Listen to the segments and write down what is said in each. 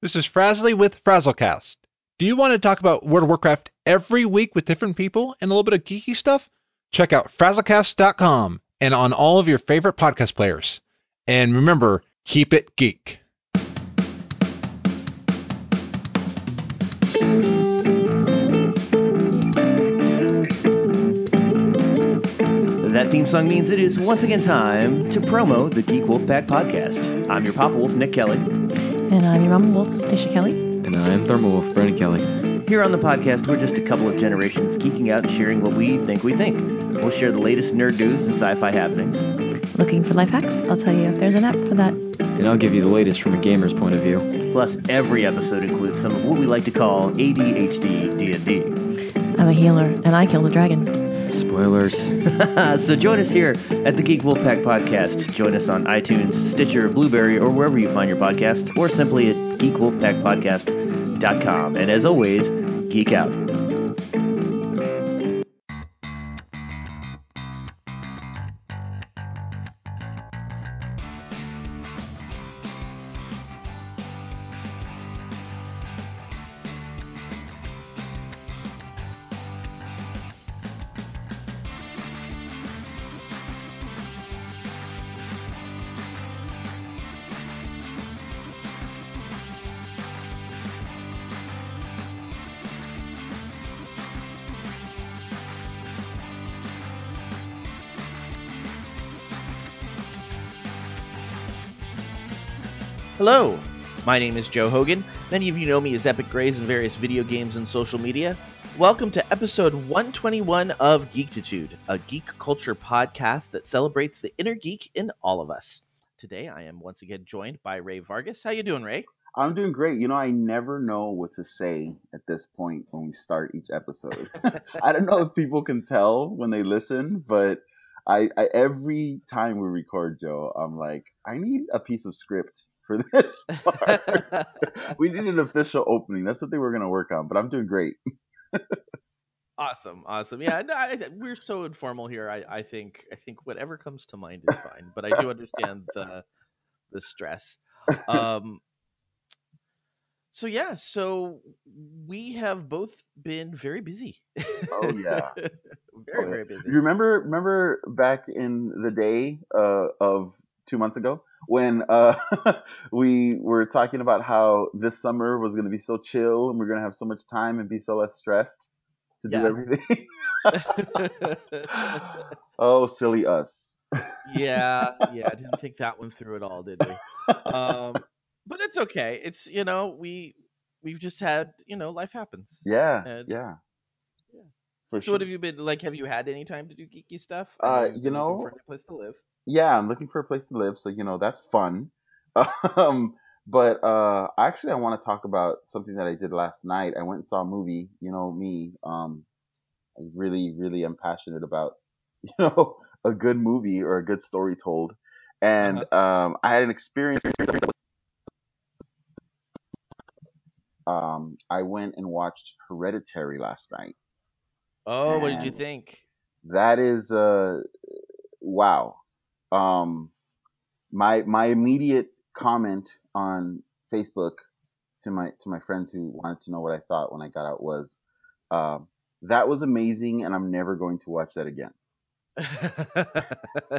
This is Frazzly with Frazzlecast. Do you want to talk about World of Warcraft every week with different people and a little bit of geeky stuff? Check out frazzlecast.com and on all of your favorite podcast players. And remember, keep it geek. That theme song means it is once again time to promo the Geek Wolfpack podcast. I'm your Papa Wolf, Nick Kelly. And I'm your Mama Wolf, Stacia Kelly. And I'm Thermal Wolf, Brandon Kelly. Here on the podcast, we're just a couple of generations geeking out and sharing what we think we think. We'll share the latest nerd news and sci fi happenings. Looking for life hacks? I'll tell you if there's an app for that. And I'll give you the latest from a gamer's point of view. Plus, every episode includes some of what we like to call ADHD D&D. I'm a healer, and I killed a dragon. Spoilers. so join us here at the Geek Wolfpack Podcast. Join us on iTunes, Stitcher, Blubrry, or wherever you find your podcasts, or simply at geekwolfpackpodcast.com. And as always, geek out. Hello, my name is Joe Hogan. Many of you know me as Epic Grays in various video games and social media. Welcome to episode 121 of Geektitude, a geek culture podcast that celebrates the inner geek in all of us. Today, I am once again joined by Ray Vargas. How you doing, Ray? I'm doing great. You know, I never know what to say at this point when we start each episode. I don't know if people can tell when they listen, but I, I every time we record, Joe, I'm like, I need a piece of script for this part. we need an official opening. That's what they were going to work on, but I'm doing great. awesome, awesome. Yeah, no, I, we're so informal here. I, I think I think whatever comes to mind is fine, but I do understand the the stress. Um, so yeah, so we have both been very busy. Oh yeah, very oh, yeah. very busy. You remember remember back in the day uh, of two months ago when uh, we were talking about how this summer was going to be so chill and we're going to have so much time and be so less stressed to Yeah. do everything. oh, silly us. yeah, yeah. I didn't think that one through at all, did we? Um, but it's okay. It's you know we we've just had you know life happens. yeah, and- yeah. Yeah. For So sure. what have you been like? Have you had any time to do geeky stuff? Uh, you know, for a place to live. Yeah, I'm looking for a place to live, so you know that's fun. Um, but uh, actually, I want to talk about something that I did last night. I went and saw a movie. You know me. Um, I really, really am passionate about you know a good movie or a good story told. And um, I had an experience. Um, I went and watched Hereditary last night. Oh, what did you think? that is uh wow um my my immediate comment on facebook to my to my friends who wanted to know what i thought when i got out was um that was amazing and i'm never going to watch that again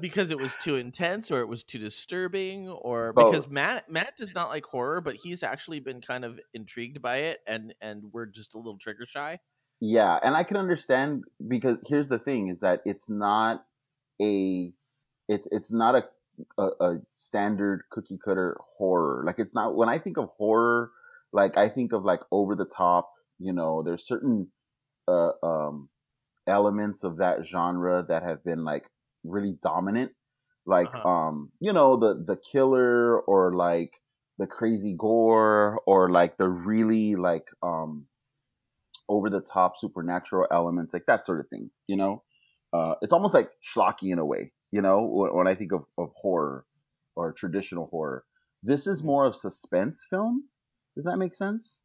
because it was too intense or it was too disturbing or Both. because Matt Matt does not like horror but he's actually been kind of intrigued by it and and we're just a little trigger shy. yeah and i can understand because here's the thing is that it's not a it's it's not a a, a standard cookie cutter horror. Like it's not when i think of horror like i think of like over the top you know there's certain uh, um elements of that genre that have been like really dominant. Like Uh-huh. um you know the the killer or like the crazy gore or like the really like um over the top supernatural elements like that sort of thing you know? Uh it's almost like schlocky in a way you know when, when i think of, of horror or traditional horror this is more of suspense film does that make sense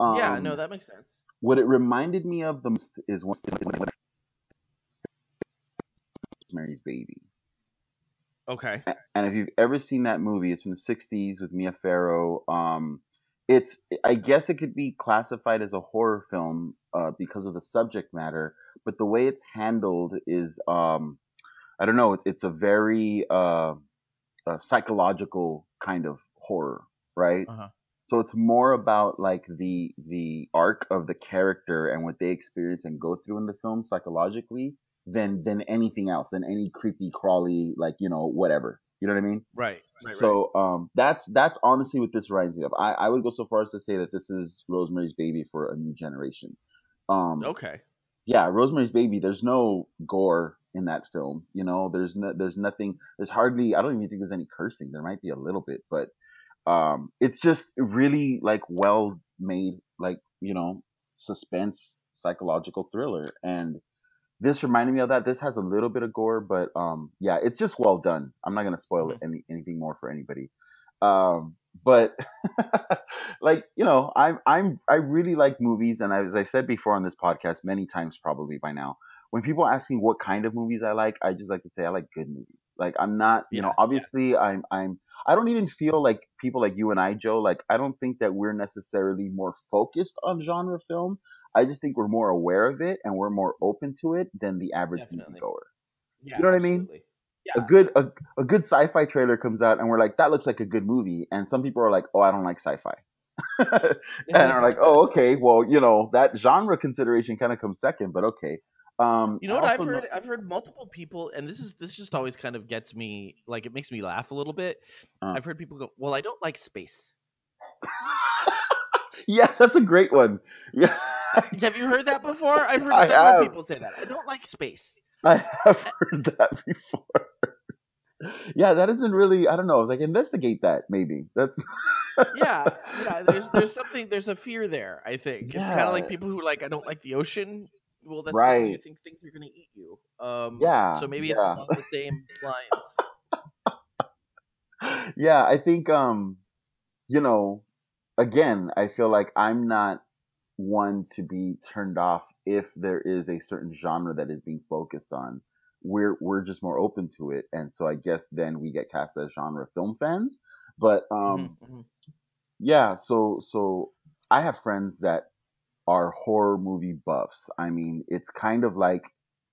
yeah, Um, no, that makes sense. what it reminded me of the most is when Mary's Baby. Okay. And if you've ever seen that movie, it's from the '60s with Mia Farrow. Um, it's I guess it could be classified as a horror film uh, because of the subject matter, but the way it's handled is um, I don't know. It's, it's a very uh, uh, psychological kind of horror, right? Uh-huh. So it's more about like the the arc of the character and what they experience and go through in the film psychologically than than anything else, than any creepy crawly like you know whatever. You know what I mean? Right. Right. So um, that's that's honestly what this reminds me of. I, I would go so far as to say that this is Rosemary's Baby for a new generation. Um. Okay. yeah, Rosemary's Baby. There's no gore in that film. You know, there's no, there's nothing. There's hardly. I don't even think there's any cursing. There might be a little bit, but um, it's just really like well made, like you know, suspense psychological thriller. And this reminded me of that. This has a little bit of gore, but um, yeah, it's just well done. I'm not gonna spoil it any anything more for anybody. Um, but like you know, I'm I'm I really like movies, and as I said before on this podcast many times, probably by now, when people ask me what kind of movies I like, I just like to say I like good movies. Like I'm not, you Yeah, know, obviously I'm I'm I don't even feel like people like you and I, Joe. Like I don't think that we're necessarily more focused on genre film. I just think we're more aware of it and we're more open to it than the average Definitely. moviegoer. Yeah. You know what I mean? absolutely. a good a, a good sci-fi trailer comes out and we're like that looks like a good movie and some people are like oh i don't like sci-fi and are like oh okay well you know that genre consideration kind of comes second but okay um You know what I've also know- heard? I've heard multiple people, and this is this just always kind of gets me like it makes me laugh a little bit. Uh. I've heard people go, "Well, I don't like space." yeah that's a great one yeah Have you heard that before? I've heard several people say that. I don't like space. i have heard that before yeah that isn't really i don't know like investigate that maybe that's Yeah, yeah. There's there's something there's a fear there. I think it's kind of like people who are like I don't like the ocean. Well, that's because you Right. think things are going to eat you. Um, Yeah, So maybe yeah. along the same lines. yeah, I think um you know, again, I feel like I'm not one to be turned off if there is a certain genre that is being focused on. We're we're just more open to it, and so I guess then we get cast as genre film fans. But um, Mhm, mhm. yeah, so so I have friends that are horror movie buffs. I mean, it's kind of like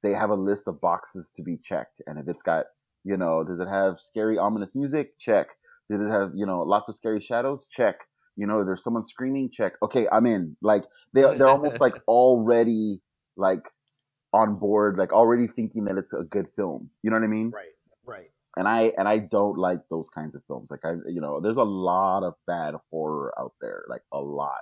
they have a list of boxes to be checked, and if it's got, you know, does it have scary, ominous music? Check. Does it have, you know, lots of scary shadows? Check. You know, there's someone screaming? Check. Okay, I'm in. Like they they're almost like already like on board, like already thinking that it's a good film. You know what I mean? Right, right. and I and I don't like those kinds of films. Like I, you know, there's a lot of bad horror out there, like a lot.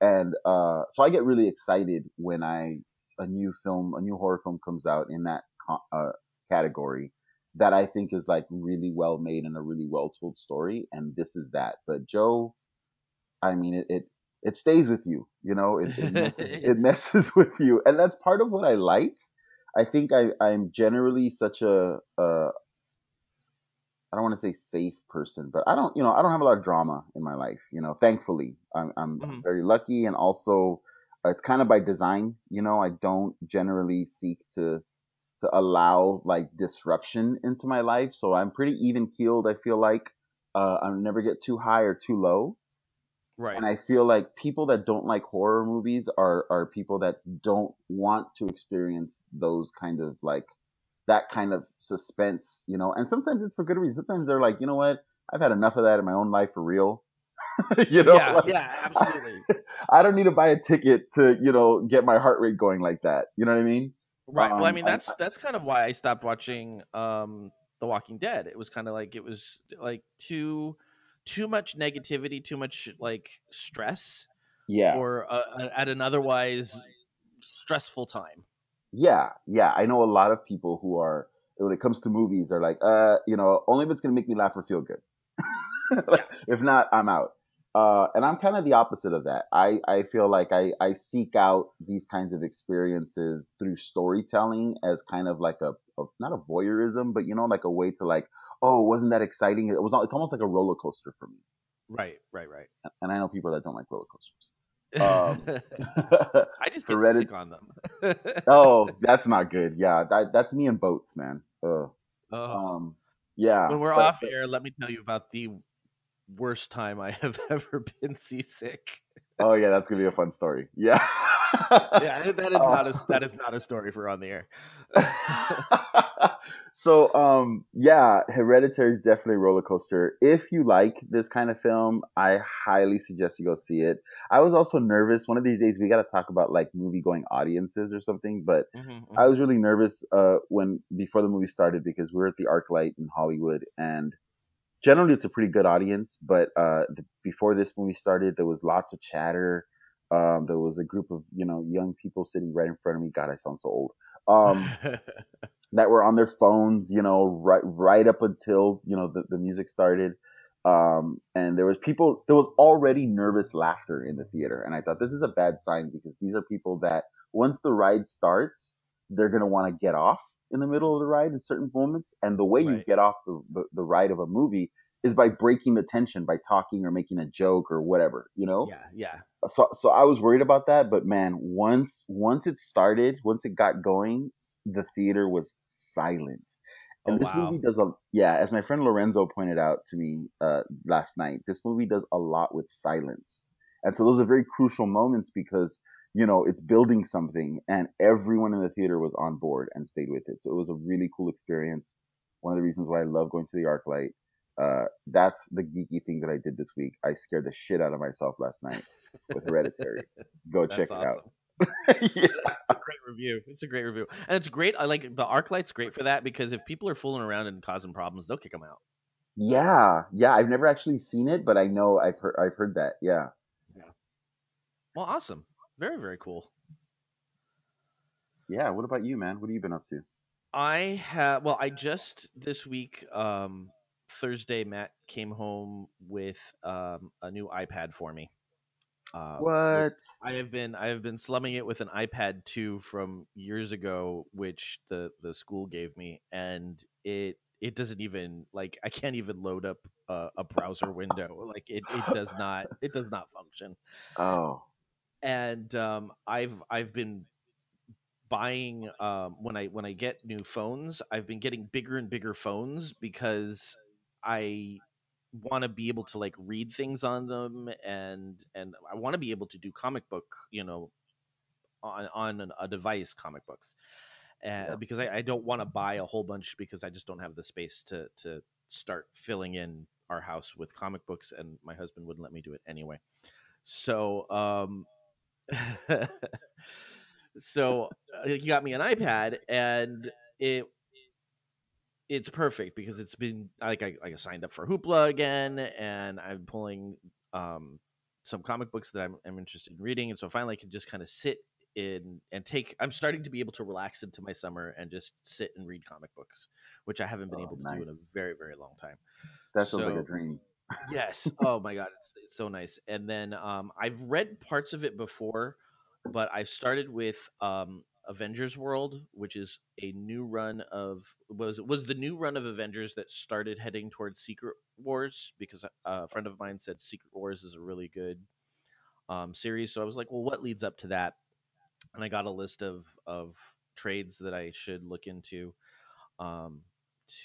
And uh, so I get really excited when I a new film, a new horror film comes out in that uh, category that I think is like really well made and a really well told story. And this is that. But Joe, I mean, it it, it stays with you. You know, it, it messes it messes with you, and that's part of what I like. I think I, I'm generally such a, a I don't want to say safe person, but I don't, you know, I don't have a lot of drama in my life. You know, thankfully, I'm, I'm Mhm. very lucky, and also uh, it's kind of by design. You know, I don't generally seek to to allow like disruption into my life, so I'm pretty even keeled. I feel like uh, I never get too high or too low, Right. and I feel like people that don't like horror movies are are people that don't want to experience those kind of like that kind of suspense, you know. And sometimes it's for good reason. Sometimes they're like, you know what, I've had enough of that in my own life for real. you know, yeah, like, yeah, absolutely. I don't need to buy a ticket to, you know, get my heart rate going like that. You know what I mean? Right. well, I Um, mean, that's that's kind of why I stopped watching um The Walking Dead. It was kind of like it was like too too much negativity, too much like stress Yeah, Or uh, at an otherwise stressful time. Yeah, yeah. I know a lot of people who are when it comes to movies are like, uh, you know, only if it's gonna make me laugh or feel good. Like, If not, I'm out. Uh, and I'm kind of the opposite of that. I, I feel like I, I seek out these kinds of experiences through storytelling as kind of like a, a not a voyeurism, but you know, like a way to like, oh, wasn't that exciting? It was. It's almost like a roller coaster for me. Right, right, right. And I know people that don't like roller coasters. Um, I just get Heredit- sick on them. oh, that's not good. Yeah, that, that's me and boats, man. Ugh. Uh, Um, yeah. when we're but- off air, let me tell you about the worst time I have ever been seasick. Oh yeah, that's gonna be a fun story. Yeah. Yeah, that is not a Oh. that is not a story for on the air. so um yeah hereditary is definitely a roller coaster. If you like this kind of film i highly suggest you go see it. I was also nervous. One of these days we got to talk about like movie going audiences or something but Mhm, i mhm. was really nervous uh when before the movie started because we are at the arclight in hollywood and generally it's a pretty good audience but uh the, before this movie started there was lots of chatter. Um there was a group of you know young people sitting right in front of me. God i sound so old um that were on their phones, you know, right right up until you know the, the music started. Um, and there was people, there was already nervous laughter in the theater, and I thought this is a bad sign because these are people that once the ride starts, they're gonna want to get off in the middle of the ride in certain moments, and the way you get off the, the the ride of a movie is by breaking the tension by talking or making a joke or whatever, you know yeah, yeah. so so I was worried about that, but man, once once it started, once it got going, the theater was silent. Oh And this wow. movie does a yeah, as my friend Lorenzo pointed out to me uh, last night, this movie does a lot with silence, and so those are very crucial moments because you know it's building something, and everyone in the theater was on board and stayed with it. So it was a really cool experience. One of the reasons why I love going to the arc ArcLight. Uh, that's the geeky thing that I did this week. I scared the shit out of myself last night with Hereditary. Go check That's it out. yeah. great review. It's a great review, and it's great. I like the ArcLight's great for that because if people are fooling around and causing problems, they'll kick them out. yeah, yeah. I've never actually seen it, but I know I've heard I've heard that. Yeah. Well, awesome. Very very cool. Yeah. What about you, man? What have you been up to? I have well, I just this week, um, Thursday, Matt came home with um, a new iPad for me. Um, What? I have been I have been slumming it with an iPad 2 from years ago, which the the school gave me, and it it doesn't even like I can't even load up a, a browser window. Like it it does not it does not function. Oh. And um, I've I've been buying um, when I when I get new phones, I've been getting bigger and bigger phones because I want to be able to like read things on them and and I want to be able to do comic book, you know, on on an, a device comic books. Uh, Yeah. because I, I don't want to buy a whole bunch because I just don't have the space to to start filling in our house with comic books and my husband wouldn't let me do it anyway. So um so uh, he got me an iPad and it it's perfect because it's been like I, I signed up for Hoopla again and I'm pulling um some comic books that I'm, I'm interested in reading and so finally I can just kind of sit in and take I'm starting to be able to relax into my summer and just sit and read comic books which I haven't been Oh, able to do in a very very long time. That sounds like a dream. Yes. Oh my god, it's it's so nice. And then um I've read parts of it before, but I started with um Avengers World, which is a new run of was was the new run of Avengers that started heading towards Secret Wars because a, a friend of mine said Secret Wars is a really good um series. So I was like, well, what leads up to that? And I got a list of of trades that I should look into um,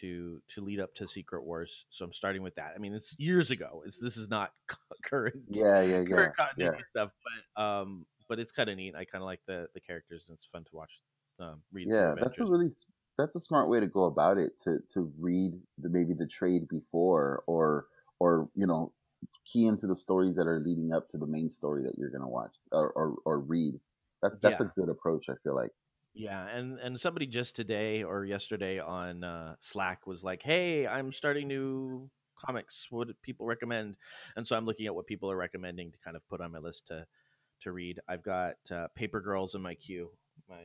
to to lead up to Secret Wars. So I'm starting with that. I mean, it's years ago. It's this is not current Yeah, yeah, yeah, current yeah. continuity stuff, but um, but it's kind of neat. I kind of like the the characters, and it's fun to watch. Um, read Yeah, that's a really that's a smart way to go about it. To to read the maybe the trade before or or you know key into the stories that are leading up to the main story that you're gonna watch or or, or read. That that's a good approach. I feel like. yeah, and and somebody just today or yesterday on uh, Slack was like, "Hey, I'm starting new comics. What people recommend?" And so I'm looking at what people are recommending to kind of put on my list to to read. I've got uh, Paper Girls in my queue. My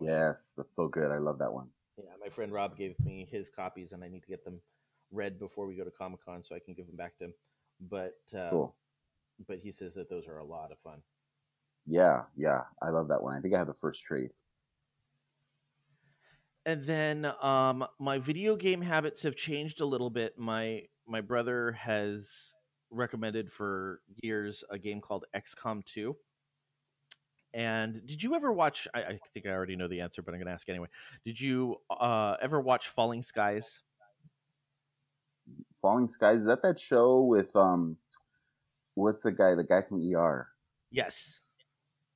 my Yes, that's so good. I love that one. yeah, my friend Rob gave me his copies, and I need to get them read before we go to Comic Con so I can give them back to him. But um, Cool. but he says that those are a lot of fun. Yeah, yeah, I love that one. I think I have the first trade. And then um, my video game habits have changed a little bit. My my brother has recommended for years a game called XCOM 2. And did you ever watch? I, I think I already know the answer, but I'm going to ask anyway. Did you uh, ever watch Falling Skies? Falling Skies. Is that that show with um, what's the guy? The guy from ER. Yes.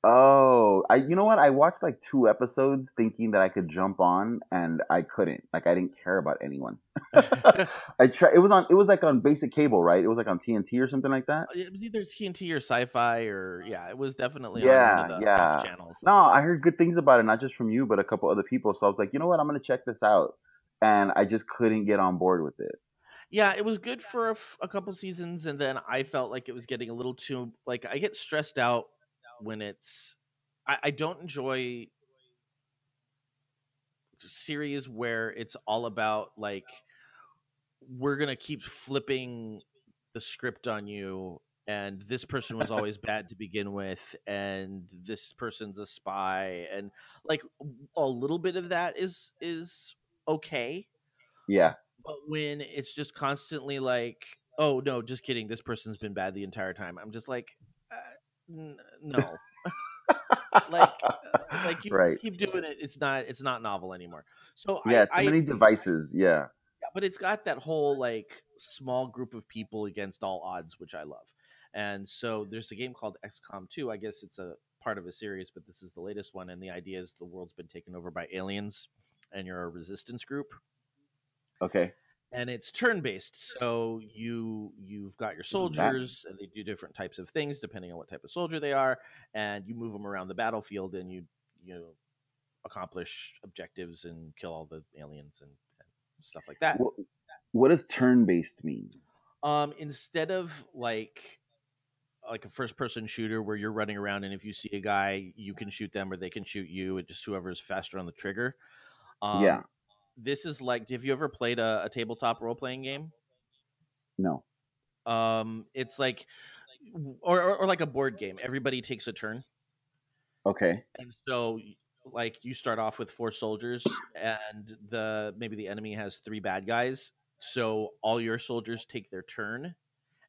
Oh, I you know what? I watched like two episodes thinking that I could jump on, and I couldn't. Like I didn't care about anyone. I tried. It was on. It was like on basic cable, right? It was like on TNT or something like that. it was either TNT or Sci-Fi or yeah, it was definitely on Yeah, one of the yeah. channels. No, I heard good things about it, not just from you, but a couple other people. So I was like, you know what? I'm gonna check this out, and I just couldn't get on board with it. Yeah, it was good for a, f- a couple seasons, and then I felt like it was getting a little too like I get stressed out when it's I, I don't enjoy series where it's all about like we're gonna keep flipping the script on you and this person was always bad to begin with and this person's a spy and like a little bit of that is is okay. Yeah, but when it's just constantly like oh no just kidding this person's been bad the entire time i'm just like n- no like uh, like you right. keep doing it it's not it's not novel anymore so Yeah, i too i many devices. Yeah, yeah, but it's got that whole like small group of people against all odds, which I love. And so there's a game called XCOM 2. I guess it's a part of a series, but this is the latest one. And the idea is the world's been taken over by aliens, and you're a resistance group. okay. And it's turn-based, so you you've got your soldiers, and they do different types of things depending on what type of soldier they are, and you move them around the battlefield, and you you know, accomplish objectives and kill all the aliens and, and stuff like that. What, what does turn based mean? Um, instead of like like a first person shooter where you're running around and if you see a guy, you can shoot them or they can shoot you. It just whoever's faster on the trigger. Um, Yeah. This is like, have you ever played a, a tabletop role playing game? No. Um, it's like, or, or, or like a board game. Everybody takes a turn, Okay. and so like you start off with four soldiers, and the maybe the enemy has three bad guys. So all your soldiers take their turn,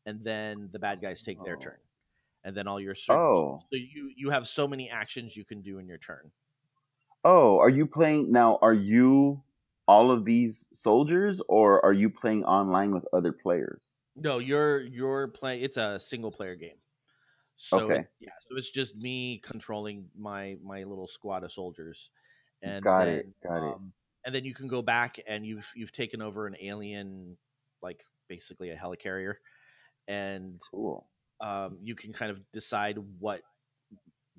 and then the bad guys take their Oh. turn, and then all your ser- Oh. so you you have so many actions you can do in your turn. Oh, are you playing now? Are you all of these soldiers, or are you playing online with other players? No, you're you're playing. It's a single player game. So Okay. it- yeah, so it's just me controlling my my little squad of soldiers, and Got then it. Got it. um, and then you can go back and you've you've taken over an alien, like basically a helicarrier, and Cool. um, you can kind of decide what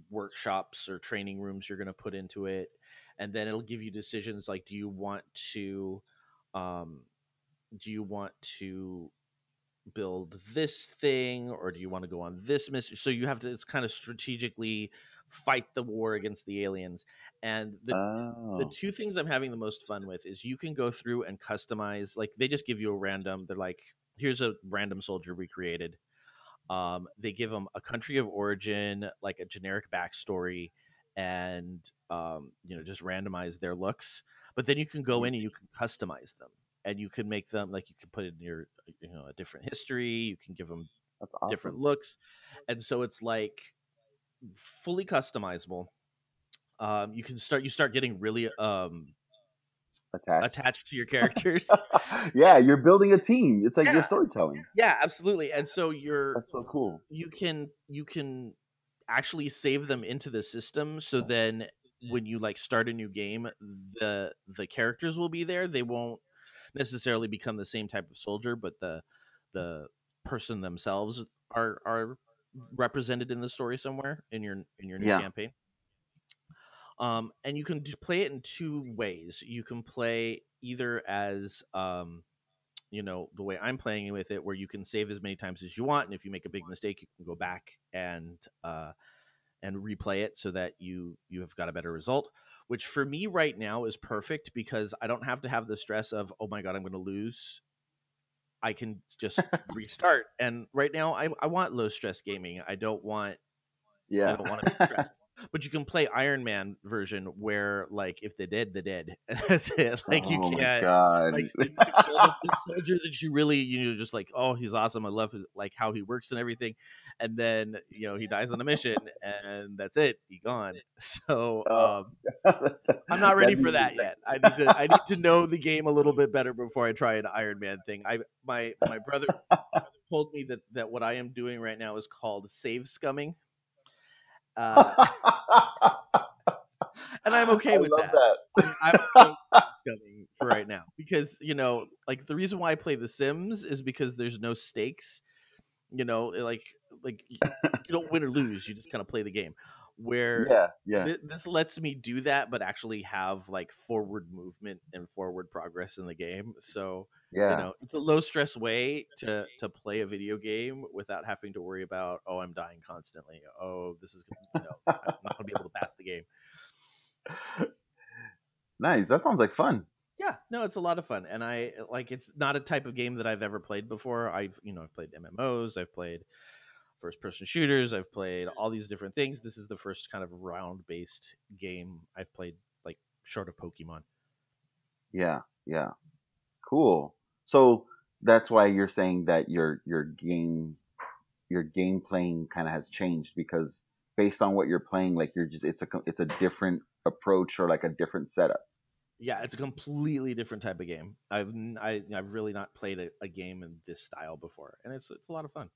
workshops or training rooms you're going to put into it and then it'll give you decisions like do you want to um, do you want to build this thing or do you want to go on this mission so you have to it's kind of strategically fight the war against the aliens and the the Oh. two things I'm having the most fun with is you can go through and customize. Like they just give you a random. They're like, here's a random soldier we created. Um, they give them a country of origin, like a generic backstory, and um, you know just randomize their looks. But then you can go in and you can customize them, and you can make them like you can put in your you know a different history. You can give them That's awesome. different looks, and so it's like fully customizable. Um, you can start you start getting really um, Attached. attached to your characters. yeah, you're building a team. It's like Yeah. you're storytelling. yeah, absolutely. And so you're That's so cool. you can you can actually save them into the system so then when you like start a new game the the characters will be there. They won't necessarily become the same type of soldier but the the person themselves are are represented in the story somewhere in your in your new Yeah. campaign. Um and you can play it in two ways. You can play either as um you know the way i'm playing with it where you can save as many times as you want and if you make a big mistake you can go back and uh and replay it so that you you have got a better result which for me right now is perfect because i don't have to have the stress of oh my god i'm going to lose i can just restart and right now i, I want low stress gaming i don't want Yeah. I don't wanna be stressed. But you can play Iron Man version where like if they're dead, they're dead. That's it. Like you oh my can't god. like you can build up this soldier that you really you know just like oh he's awesome. I love his, like how he works and everything, and then you know he dies on a mission and that's it. He gone. So Oh. um, I'm not ready for that yet. I need to I need to know the game a little bit better before I try an Iron Man thing. I my my brother told me that that what I am doing right now is called save scumming. Uh, and I'm okay I with love that. that. I'm okay for right now because you know, like the reason why I play The Sims is because there's no stakes. You know, like like you don't win or lose. You just kind of play the game. Where Yeah, yeah. thi- this lets me do that, but actually have like forward movement and forward progress in the game. So Yeah. you know, it's a low stress way to to play a video game without having to worry about oh I'm dying constantly. Oh this is gonna, you know I'm not gonna be able to pass the game. Nice. That sounds like fun. Yeah, no, it's a lot of fun, and I like. It's not a type of game that I've ever played before. I've you know I've played MMOs, I've played first person shooters, I've played all these different things. This is the first kind of round based game I've played, like short of Pokemon. Yeah, yeah. Cool. So that's why you're saying that your your game your game playing kind of has changed because based on what you're playing, like you're just it's a it's a different approach or like a different setup. Yeah, it's a completely different type of game. I've I've really not played a, a game in this style before, and it's it's a lot of fun.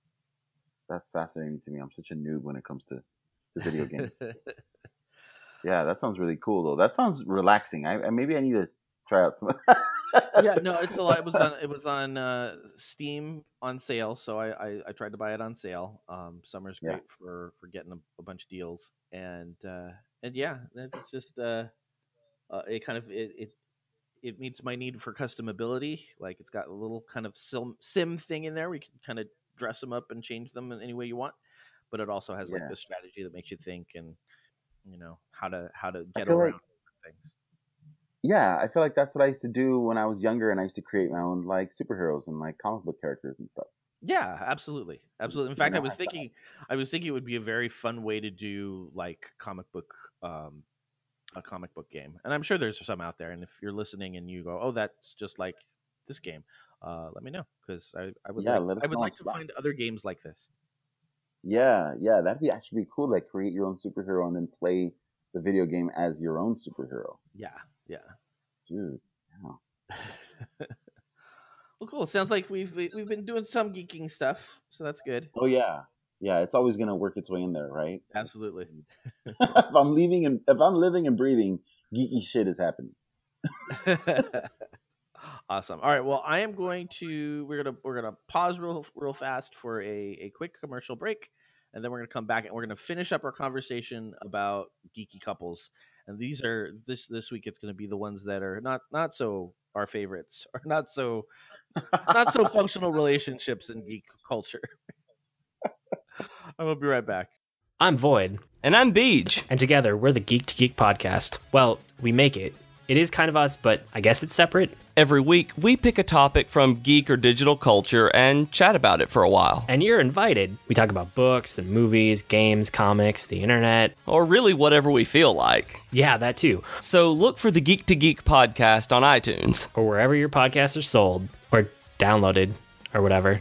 That's fascinating to me. I'm such a noob when it comes to, to video games. yeah, that sounds really cool though. That sounds relaxing. I, I maybe I need to try out some. yeah, no, it's a lot. It was on it was on uh, Steam on sale, so I, I I tried to buy it on sale. Um, summer's Yeah. great for for getting a, a bunch of deals, and uh, and yeah, it's just uh, uh, it kind of it, it it meets my need for customability. Like it's got a little kind of sim sim thing in there. We can kind of dress them up and change them in any way you want, but it also has Yeah. like the strategy that makes you think and you know how to how to get around like- things. yeah, I feel like that's what I used to do when I was younger, and I used to create my own like superheroes and like comic book characters and stuff. Yeah, absolutely, absolutely. In fact, I was thinking, I was thinking it would be a very fun way to do like comic book, um, a comic book game. And I'm sure there's some out there. And if you're listening and you go, "Oh, that's just like this game," uh, let me know because I, I would Yeah, like, I would like to find other games like this. Yeah, yeah, that'd be actually be cool. Like create your own superhero and then play the video game as your own superhero, Yeah, yeah. dude. Yeah. well, cool. It Sounds like we've we- we've been doing some geeking stuff, so that's good. Oh yeah, yeah. It's always gonna work its way in there, right? Absolutely. if I'm leaving and if I'm living and breathing, geeky shit is happening. awesome. All right. Well, I am going to we're gonna we're gonna pause real real fast for a, a quick commercial break, and then we're gonna come back and we're gonna finish up our conversation about geeky couples. And these are this this week it's gonna be the ones that are not not so our favorites or not so not so functional relationships in geek culture. I will be right back. I'm Void, And I'm Beej. and together we're the Geek to Geek podcast. Well, we make it. It is kind of us, but I guess it's separate. Every week, we pick a topic from geek or digital culture and chat about it for a while. And you're invited. We talk about books and movies, games, comics, the internet. Or really whatever we feel like. Yeah, that too. So look for the Geek to Geek podcast on iTunes. Or wherever your podcasts are sold, or downloaded, or whatever.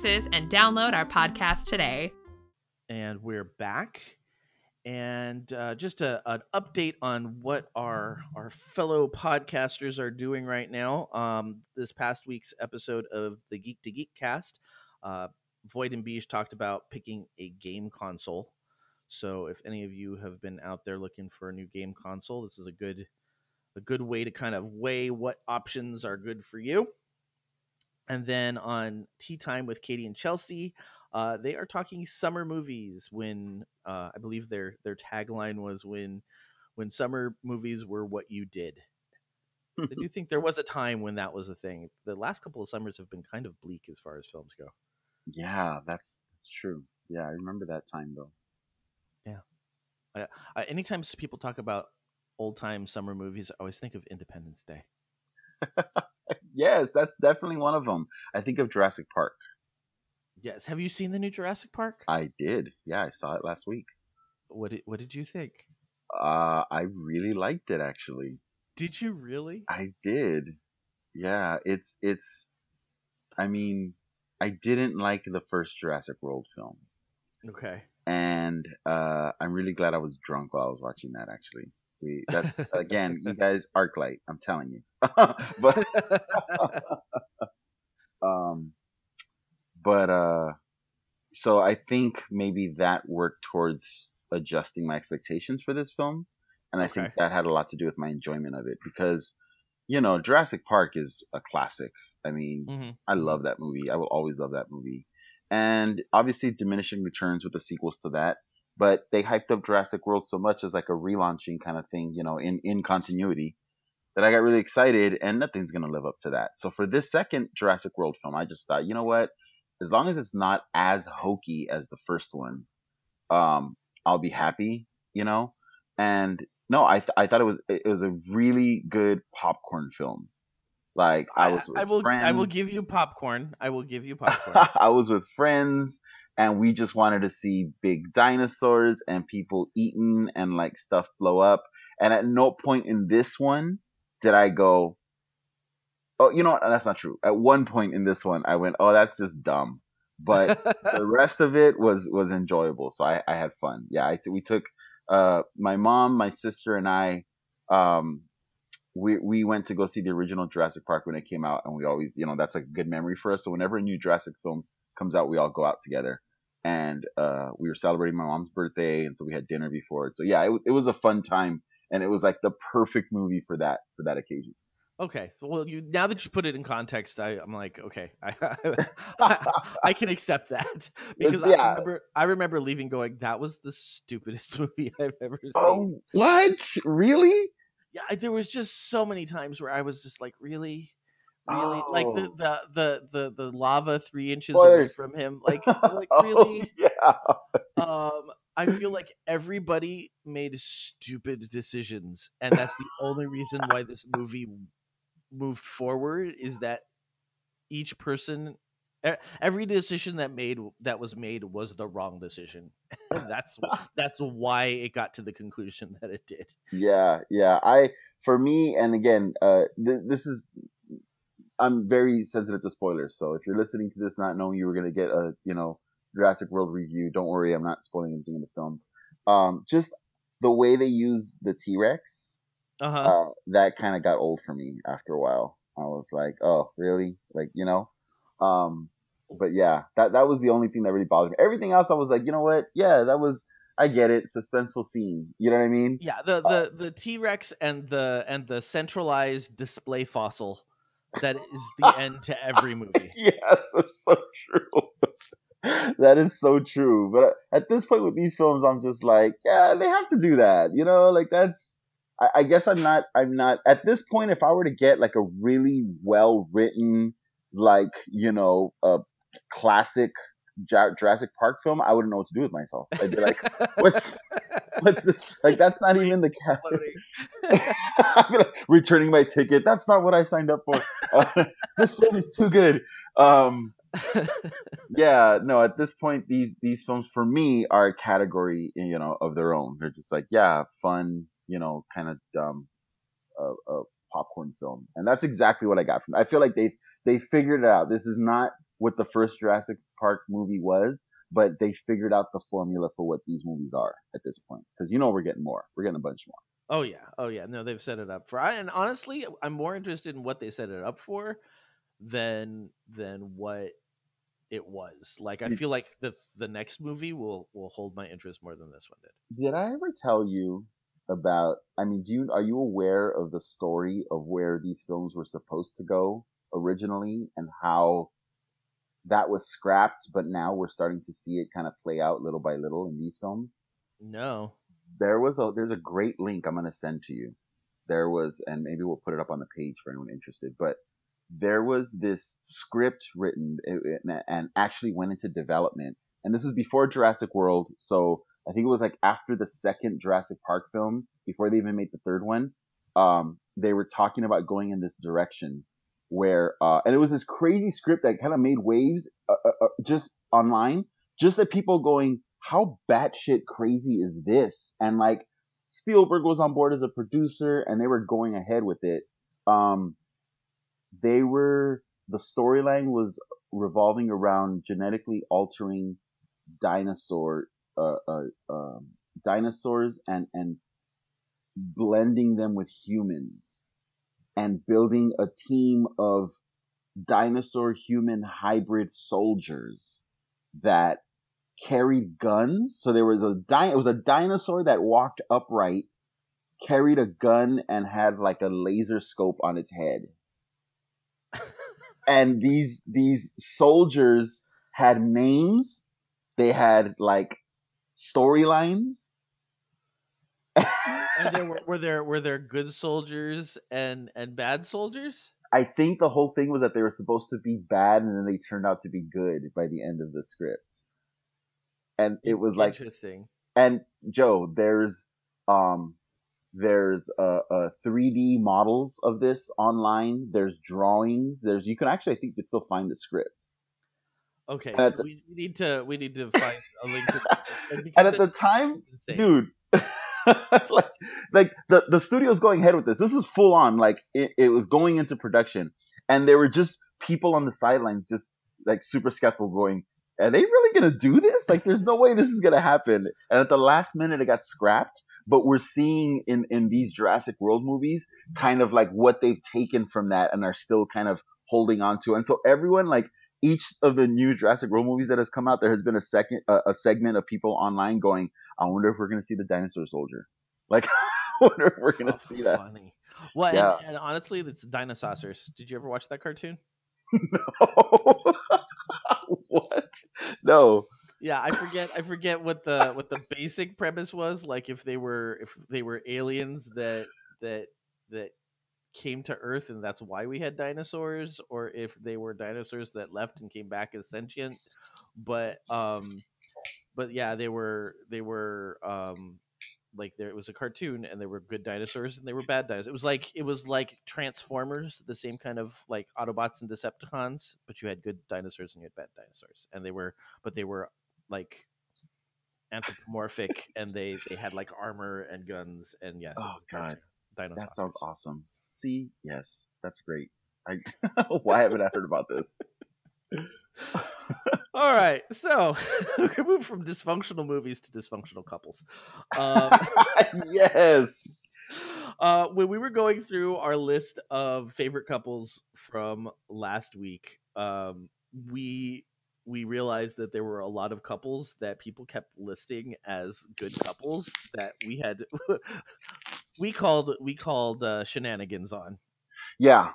is and download our podcast today. and we're back. And uh, just a, an update on what our our fellow podcasters are doing right now. Um, this past week's episode of the Geek to Geek cast, uh, Void and Beej talked about picking a game console. So if any of you have been out there looking for a new game console, this is a good a good way to kind of weigh what options are good for you. And then on Tea Time with Katie and Chelsea, uh, they are talking summer movies. When uh, I believe their their tagline was when when summer movies were what you did. I do think there was a time when that was a thing. The last couple of summers have been kind of bleak as far as films go. Yeah, that's that's true. Yeah, I remember that time though. Uh, uh, anytime people talk about old time summer movies, I always think of Independence Day. Yes, that's definitely one of them. I think of Jurassic Park. Yes. Have you seen the new Jurassic Park? I did. Yeah, I saw it last week. What did What did you think? Uh, I really liked it actually. Did you really? I did. Yeah, it's it's. I mean, I didn't like the first Jurassic World film, Okay. and uh, I'm really glad I was drunk while I was watching that. Actually, we that's again, you guys, ArcLight. I'm telling you, but um, but uh, so I think maybe that worked towards adjusting my expectations for this film, and I think that had a lot to do with my enjoyment of it because, you know, Jurassic Park is a classic. I mean, Mhm. I love that movie. I will always love that movie, and obviously diminishing returns with the sequels to that. But they hyped up Jurassic World so much as like a relaunching kind of thing, you know, in in continuity that I got really excited, and nothing's gonna live up to that. So for this second Jurassic World film, I just thought, you know what? As long as it's not as hokey as the first one, um, I'll be happy, you know. And no, I th- I thought it was it was a really good popcorn film. Like I, I, was with I will. friends. I will give you popcorn. I will give you popcorn. I was with friends and we just wanted to see big dinosaurs and people eating and like stuff blow up. And at no point in this one did I go, oh, you know what? That's not true. At one point in this one, I went, oh, that's just dumb. But the rest of it was was enjoyable. So I, I had fun. Yeah, I, we took uh, my mom, my sister, and I. Um, we we went to go see the original Jurassic Park when it came out, and we always, you know, that's like a good memory for us. So whenever a new Jurassic film comes out, we all go out together. And uh, we were celebrating my mom's birthday, and so we had dinner before it. So yeah, it was it was a fun time, and it was like the perfect movie for that for that occasion. Okay. Well, you now that you put it in context, I, I'm like, okay, I, I, I can accept that because I remember I remember leaving going, that was the stupidest movie I've ever seen. Oh, what? Really? Yeah, there was just so many times where I was just like, really, really, like the Oh. the the the, the lava three inches away from him, like like Oh, really. yeah. Um, I feel like everybody made stupid decisions, and that's the only reason why this movie moved forward is that each person every decision that made that was made was the wrong decision that's that's why it got to the conclusion that it did Yeah, yeah. I for me, and again, uh, th- this is I'm very sensitive to spoilers. So if you're listening to this not knowing you were gonna get a you know Jurassic World review, don't worry, I'm not spoiling anything in the film. Um, just the way they use the T Rex, uh-huh uh, that kind of got old for me after a while. I was like, oh, really? Like, you know? Um, but yeah, that that was the only thing that really bothered me. Everything else, I was like, you know what? Yeah, that was. I get it. Suspenseful scene. You know what I mean? yeah the the the t-rex and the and the centralized display fossil that is the end to every movie yes, that's so true. that is so true. But at this point with these films, I'm just like, yeah, they have to do that. You know, like that's. I, I guess I'm not. I'm not at this point. If I were to get like a really well written, like you know, a classic Jurassic Park film, I wouldn't know what to do with myself. I'd be like, what's what's this? Like that's not even the cat. I'd be like, returning my ticket. That's not what I signed up for. Uh, this film is too good. Um, yeah, no. At this point, these these films for me are a category, you know, of their own. They're just like, yeah, fun, you know, kind of dumb, uh, uh, popcorn film, and that's exactly what I got from. It. I feel like they they figured it out. This is not what the first Jurassic Park movie was, but they figured out the formula for what these movies are at this point. Because you know we're getting more. We're getting a bunch more. oh yeah oh yeah no they've set it up for I, and honestly i'm more interested in what they set it up for than than what it was like i feel like the the next movie will will hold my interest more than this one did Did I ever tell you about? I mean, do you are you aware of the story of where these films were supposed to go originally and how that was scrapped, but now we're starting to see it kind of play out little by little in these films? No. There was a there's a great link I'm gonna send to you. There was, and maybe we'll put it up on the page for anyone interested, but there was this script written and actually went into development. And this was before Jurassic World, so I think it was like after the second Jurassic Park film, before they even made the third one. Um, they were talking about going in this direction where, uh, and it was this crazy script that kind of made waves uh, uh, uh, just online, just that people going, how batshit crazy is this? And like Spielberg was on board as a producer and they were going ahead with it. Um, they were, the storyline was revolving around genetically altering dinosaur, uh, uh, um, dinosaurs and, and blending them with humans and building a team of dinosaur human hybrid soldiers that carried guns. So there was a di- it was a dinosaur that walked upright, carried a gun and had like a laser scope on its head. and these these soldiers had names, they had like storylines. And there were, were there were there good soldiers and and bad soldiers? I think the whole thing was that they were supposed to be bad and then they turned out to be good by the end of the script. And it was like interesting. And Joe, there's um there's uh, uh 3D models of this online. There's drawings. There's you can actually I think you can still find the script. Okay, so the, we, need to we need to find a link to and, and at the time, dude, like like the the studio's going ahead with this. This is full on. Like it, it was going into production, and there were just people on the sidelines, just like super skeptical, going, "Are they really gonna do this? Like, there's no way this is gonna happen." And at the last minute, it got scrapped. But we're seeing in in these Jurassic World movies, kind of like what they've taken from that and are still kind of holding on to. And so everyone like each of the new Jurassic World movies that has come out, there has been a second a, a segment of people online going, "I wonder if we're going to see the dinosaur soldier." Like, I wonder if we're going to see that. Funny. Well, Yeah. and, and honestly, it's dinosaurs. Did you ever watch that cartoon? No. what? No. Yeah, I forget. I forget what the what the basic premise was. Like if they were if they were aliens that that that came to Earth and that's why we had dinosaurs, or if they were dinosaurs that left and came back as sentient. But um, but yeah, they were they were um like there it was a cartoon and there were good dinosaurs and they were bad dinosaurs. It was like it was like Transformers, the same kind of like Autobots and Decepticons, but you had good dinosaurs and you had bad dinosaurs, and they were but they were like anthropomorphic and they they had like armor and guns and yes. Oh God. Dinosaurs. that sounds awesome. See, yes, that's great. I why haven't I heard about this? All right, so we can move from dysfunctional movies to dysfunctional couples. Um, yes. uh, when we were going through our list of favorite couples from last week, um, we we realized that there were a lot of couples that people kept listing as good couples that we had we called we called uh, shenanigans on. Yeah.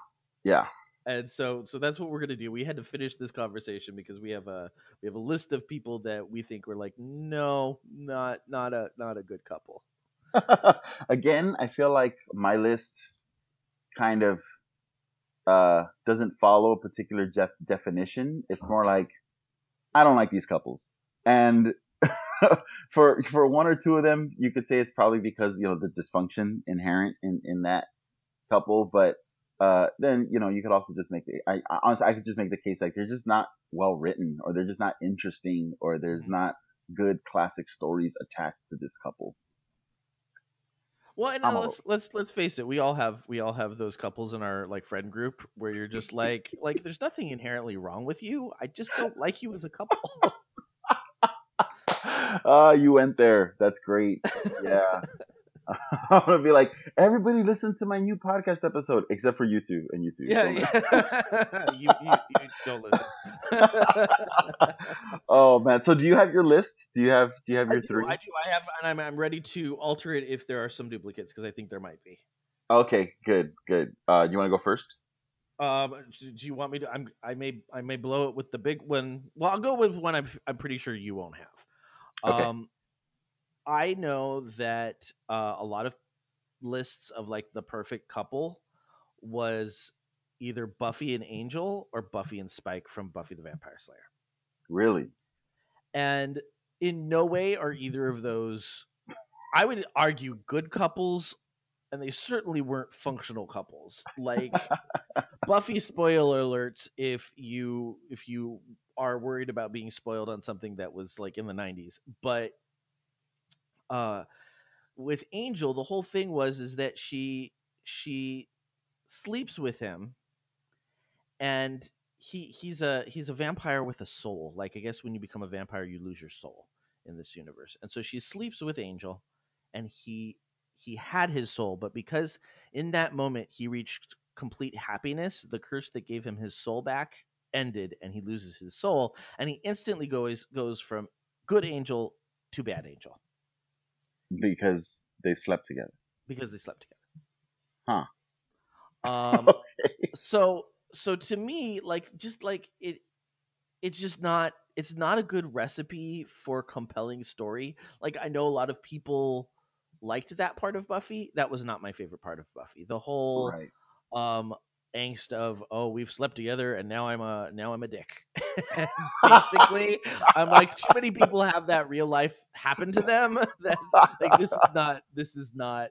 Yeah. And so so that's what we're gonna do. We had to finish this conversation because we have a we have a list of people that we think were like, no, not not a not a good couple. Again, I feel like my list kind of uh, doesn't follow a particular def- definition. It's more like I don't like these couples, and for for one or two of them, you could say it's probably because you know the dysfunction inherent in in that couple. But uh, then you know you could also just make the I, I honestly I could just make the case like they're just not well written, or they're just not interesting, or there's not good classic stories attached to this couple. Well, and uh, let's let's let's face it, we all have we all have those couples in our like friend group where you're just like like there's nothing inherently wrong with you. I just don't like you as a couple. Ah, you went there. That's great. Yeah. I'm gonna be like, everybody listen to my new podcast episode, except for you two and you two. yeah, yeah. you, you you don't listen. Oh man. So do you have your list? Do you have do you have I your do, three? I do. I have, and I'm I'm ready to alter it if there are some duplicates because I think there might be. Okay, good, good. Uh, you want to go first? Um, do do you want me to? I'm, I may, I may blow it with the big one. Well, I'll go with one. I'm, I'm pretty sure you won't have. Okay. Um, I know that uh, a lot of lists of like the perfect couple was either Buffy and Angel or Buffy and Spike from Buffy the Vampire Slayer. Really? And in no way are either of those, I would argue, good couples, and they certainly weren't functional couples. Like Buffy spoiler alerts if you if you are worried about being spoiled on something that was like in the 90s. But uh with Angel, the whole thing was is that she she sleeps with him and he he's a he's a vampire with a soul. Like I guess when you become a vampire, you lose your soul in this universe. And so she sleeps with Angel, and he he had his soul, but because in that moment he reached complete happiness, the curse that gave him his soul back ended, and he loses his soul, and he instantly goes goes from good angel to bad angel Because they slept together. because they slept together. Huh. Um, Okay. so so to me like just like it it's just not it's not a good recipe for compelling story like i know a lot of people liked that part of buffy that was not my favorite part of buffy the whole Right. um angst of oh we've slept together and now i'm a now i'm a dick basically i'm like too many people have that real life happen to them that like this is not this is not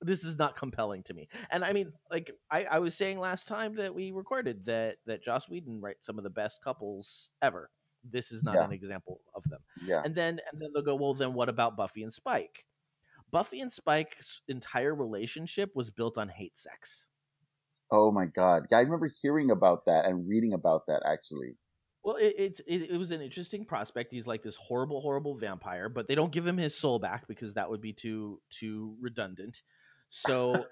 this is not compelling to me. And I mean, like I, I was saying last time that we recorded that that Joss Whedon writes some of the best couples ever. This is not Yeah. an example of them. Yeah. And then and then they'll go, well, then what about Buffy and Spike? Buffy and Spike's entire relationship was built on hate sex. Oh my god. Yeah, I remember hearing about that and reading about that actually. Well, it, it's it, it was an interesting prospect. He's like this horrible, horrible vampire, but they don't give him his soul back because that would be too too redundant. So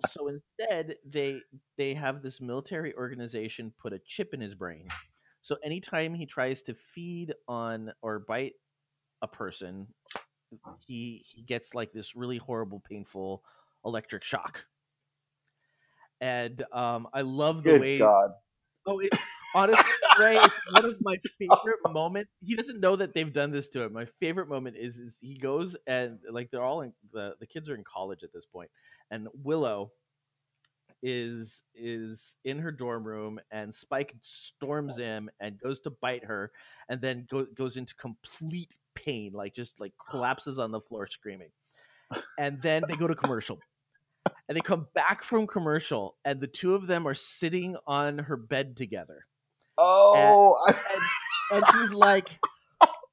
so instead they they have this military organization put a chip in his brain. So anytime he tries to feed on or bite a person, he he gets like this really horrible, painful electric shock. And um, I love the Good way god. Oh, it, honestly, Ray, it's one of my favorite moments. He doesn't know that they've done this to him. My favorite moment is, is he goes and like they're all in the the kids are in college at this point, and Willow is is in her dorm room, and Spike storms in and goes to bite her, and then go, goes into complete pain, like just like collapses on the floor screaming, and then they go to commercial and they come back from commercial and the two of them are sitting on her bed together. Oh, I- and, and she's like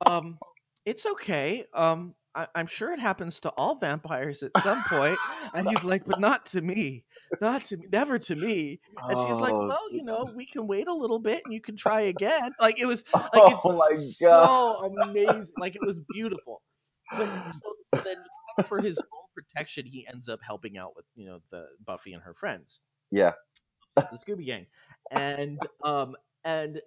um it's okay. Um I, i'm sure it happens to all vampires at some point. And he's like but not to me. Not to me never to me. And she's like Oh, well you know we can wait a little bit and you can try again. Like it was like it's Oh my God. so amazing. Like it was beautiful. But so, so then for his own protection he ends up helping out with you know the buffy and her friends yeah. the Scooby Gang, and um and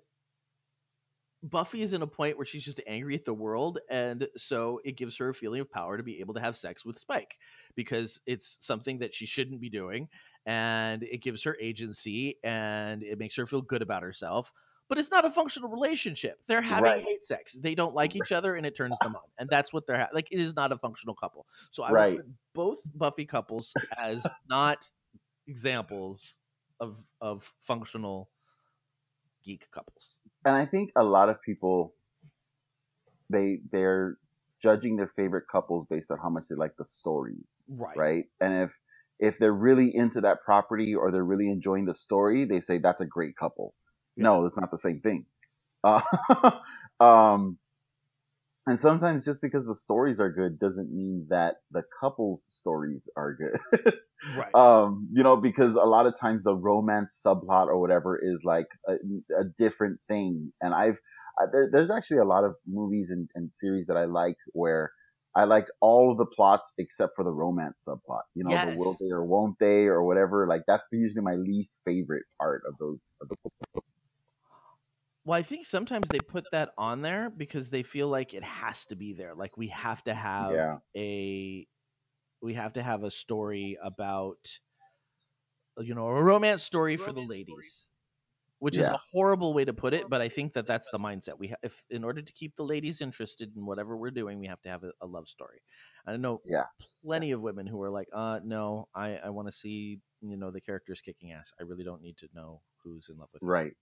Buffy is in a point where she's just angry at the world, and so it gives her a feeling of power to be able to have sex with Spike because it's something that she shouldn't be doing, and it gives her agency and it makes her feel good about herself. But it's not a functional relationship. They're having Right. hate sex. They don't like each other, and it turns them on. And that's what they're ha- like. It is not a functional couple. So I Right. both Buffy couples as not examples of of functional geek couples. And I think a lot of people they they're judging their favorite couples based on how much they like the stories. Right. Right? And if if they're really into that property or they're really enjoying the story, they say that's a great couple. No, it's not the same thing. Uh, um, and sometimes just because the stories are good doesn't mean that the couple's stories are good. Right. um, you know, because a lot of times the romance subplot or whatever is like a, a different thing. And I've, uh, there, there's actually a lot of movies and, and series that I like where I like all of the plots except for the romance subplot. You know, the will they or won't they or whatever. Like that's usually my least favorite part of those. Of those Well, I think sometimes they put that on there because they feel like it has to be there. Like we have to have Yeah. a we have to have a story about you know, a romance story for the ladies, which is Yeah. a horrible way to put it, but I think that that's the mindset we have. If in order to keep the ladies interested in whatever we're doing, we have to have a, a love story. I know Yeah. plenty of women who are like, uh, no, I, I want to see, you know, the characters kicking ass. I really don't need to know who's in love with. who." Right,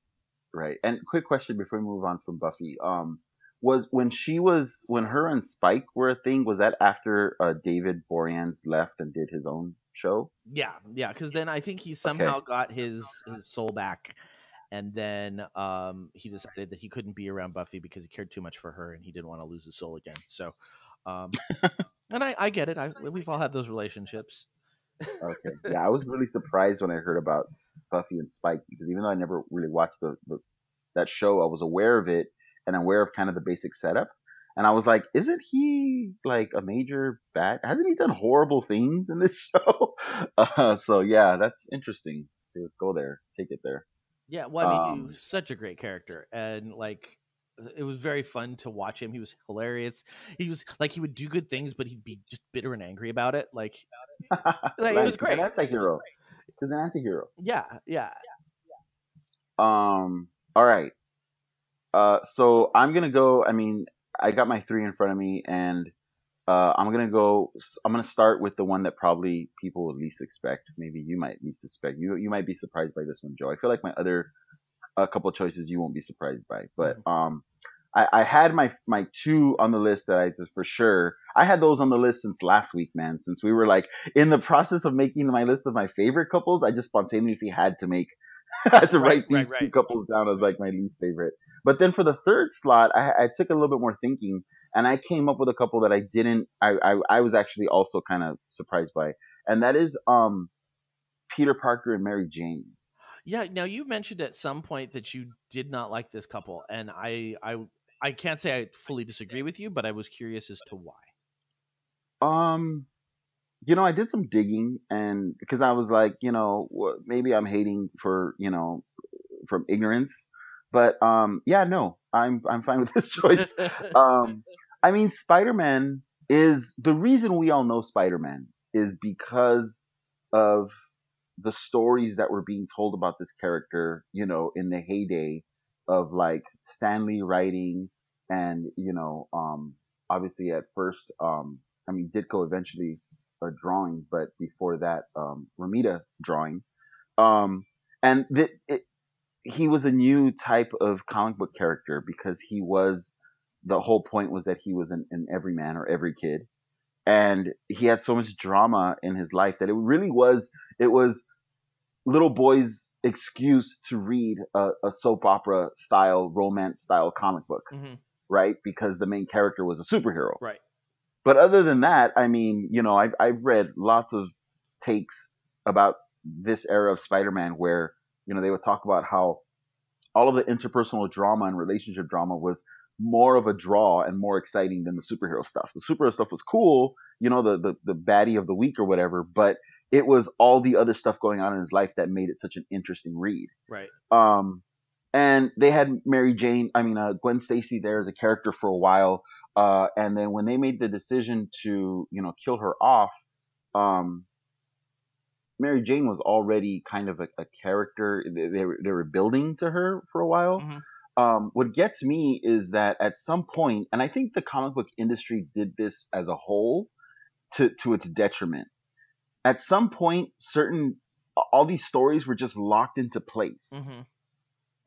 right. And quick question before we move on from Buffy. Um, was when she was when her and Spike were a thing. Was that after uh, David Boreanaz left and did his own show? Yeah, yeah, because then I think he somehow got his his soul back, and then um he decided that he couldn't be around Buffy because he cared too much for her and he didn't want to lose his soul again. So, um, and I I get it. I we've all had those relationships. Okay. Yeah, I was really surprised when I heard about Buffy and Spike because even though I never really watched the, the that show, I was aware of it and aware of kind of the basic setup. And I was like, isn't he like a major bad? Hasn't he done horrible things in this show? Uh, so yeah, that's interesting. Go there, take it there. Yeah, well, I mean, he Um, was such a great character, and like, it was very fun to watch him. He was hilarious. He was like, he would do good things, but he'd be just bitter and angry about it. Like, Like, it was nice. great. An anti-hero. He's an anti-hero. yeah, yeah. Um. All right. Uh. So I'm gonna go. I mean, I got my three in front of me, and uh, I'm gonna go. I'm gonna start with the one that probably people would least expect. Maybe you might least expect. You you might be surprised by this one, Joe. I feel like my other a couple choices you won't be surprised by, but um. I, I had my my two on the list that I just for sure. I had those on the list since last week, man. Since we were like in the process of making my list of my favorite couples, I just spontaneously had to make had to Right, write these right, two right. couples down as like my least favorite. But then for the third slot, I, I took a little bit more thinking, and I came up with a couple that I didn't. I I, I was actually also kind of surprised by, and that is um Peter Parker and Mary Jane. Yeah. Now you mentioned at some point that you did not like this couple, and I, I, I can't say I fully disagree with you, but I was curious as to why. Um, you know, I did some digging, and because I was like, you know, maybe I'm hating for you know from ignorance, but um, yeah, no, I'm I'm fine with this choice. um, I mean, Spider Man is the reason we all know Spider Man is because of the stories that were being told about this character, you know, in the heyday of like Stan Lee writing and, you know, um, obviously at first, um, I mean, Ditko eventually a drawing, but before that, um, Romita drawing. Um, and th- it, he was a new type of comic book character because he was the whole point was that he was an, an everyman or every kid and he had so much drama in his life that it really was it was little boys excuse to read a, a soap opera style romance style comic book hmm right because the main character was a superhero Right. but other than that, I mean, you know, I've, I've read lots of takes about this era of Spider-Man where, you know, they would talk about how all of the interpersonal drama and relationship drama was more of a draw and more exciting than the superhero stuff. The superhero stuff was cool, you know, the, the, the baddie of the week or whatever, but it was all the other stuff going on in his life that made it such an interesting read. Right. Um, and they had Mary Jane, I mean, uh, Gwen Stacy there as a character for a while. Uh, and then when they made the decision to, you know, kill her off, um, Mary Jane was already kind of a, a character. They, they, were, they were building to her for a while. Mhm. Um, what gets me is that at some point, and I think the comic book industry did this as a whole to, to its detriment. At some point, certain, all these stories were just locked into place hmm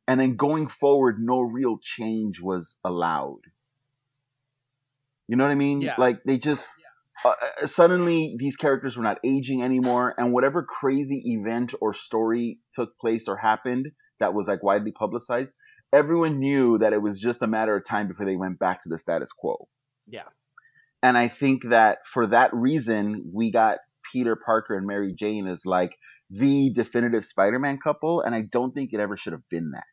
and then going forward, no real change was allowed. You know what I mean? Yeah. Like they just uh, uh, suddenly these characters were not aging anymore, and whatever crazy event or story took place or happened that was like widely publicized, everyone knew that it was just a matter of time before they went back to the status quo. Yeah. And I think that for that reason, we got Peter Parker and Mary Jane as like the definitive Spider-Man couple, and I don't think it ever should have been that.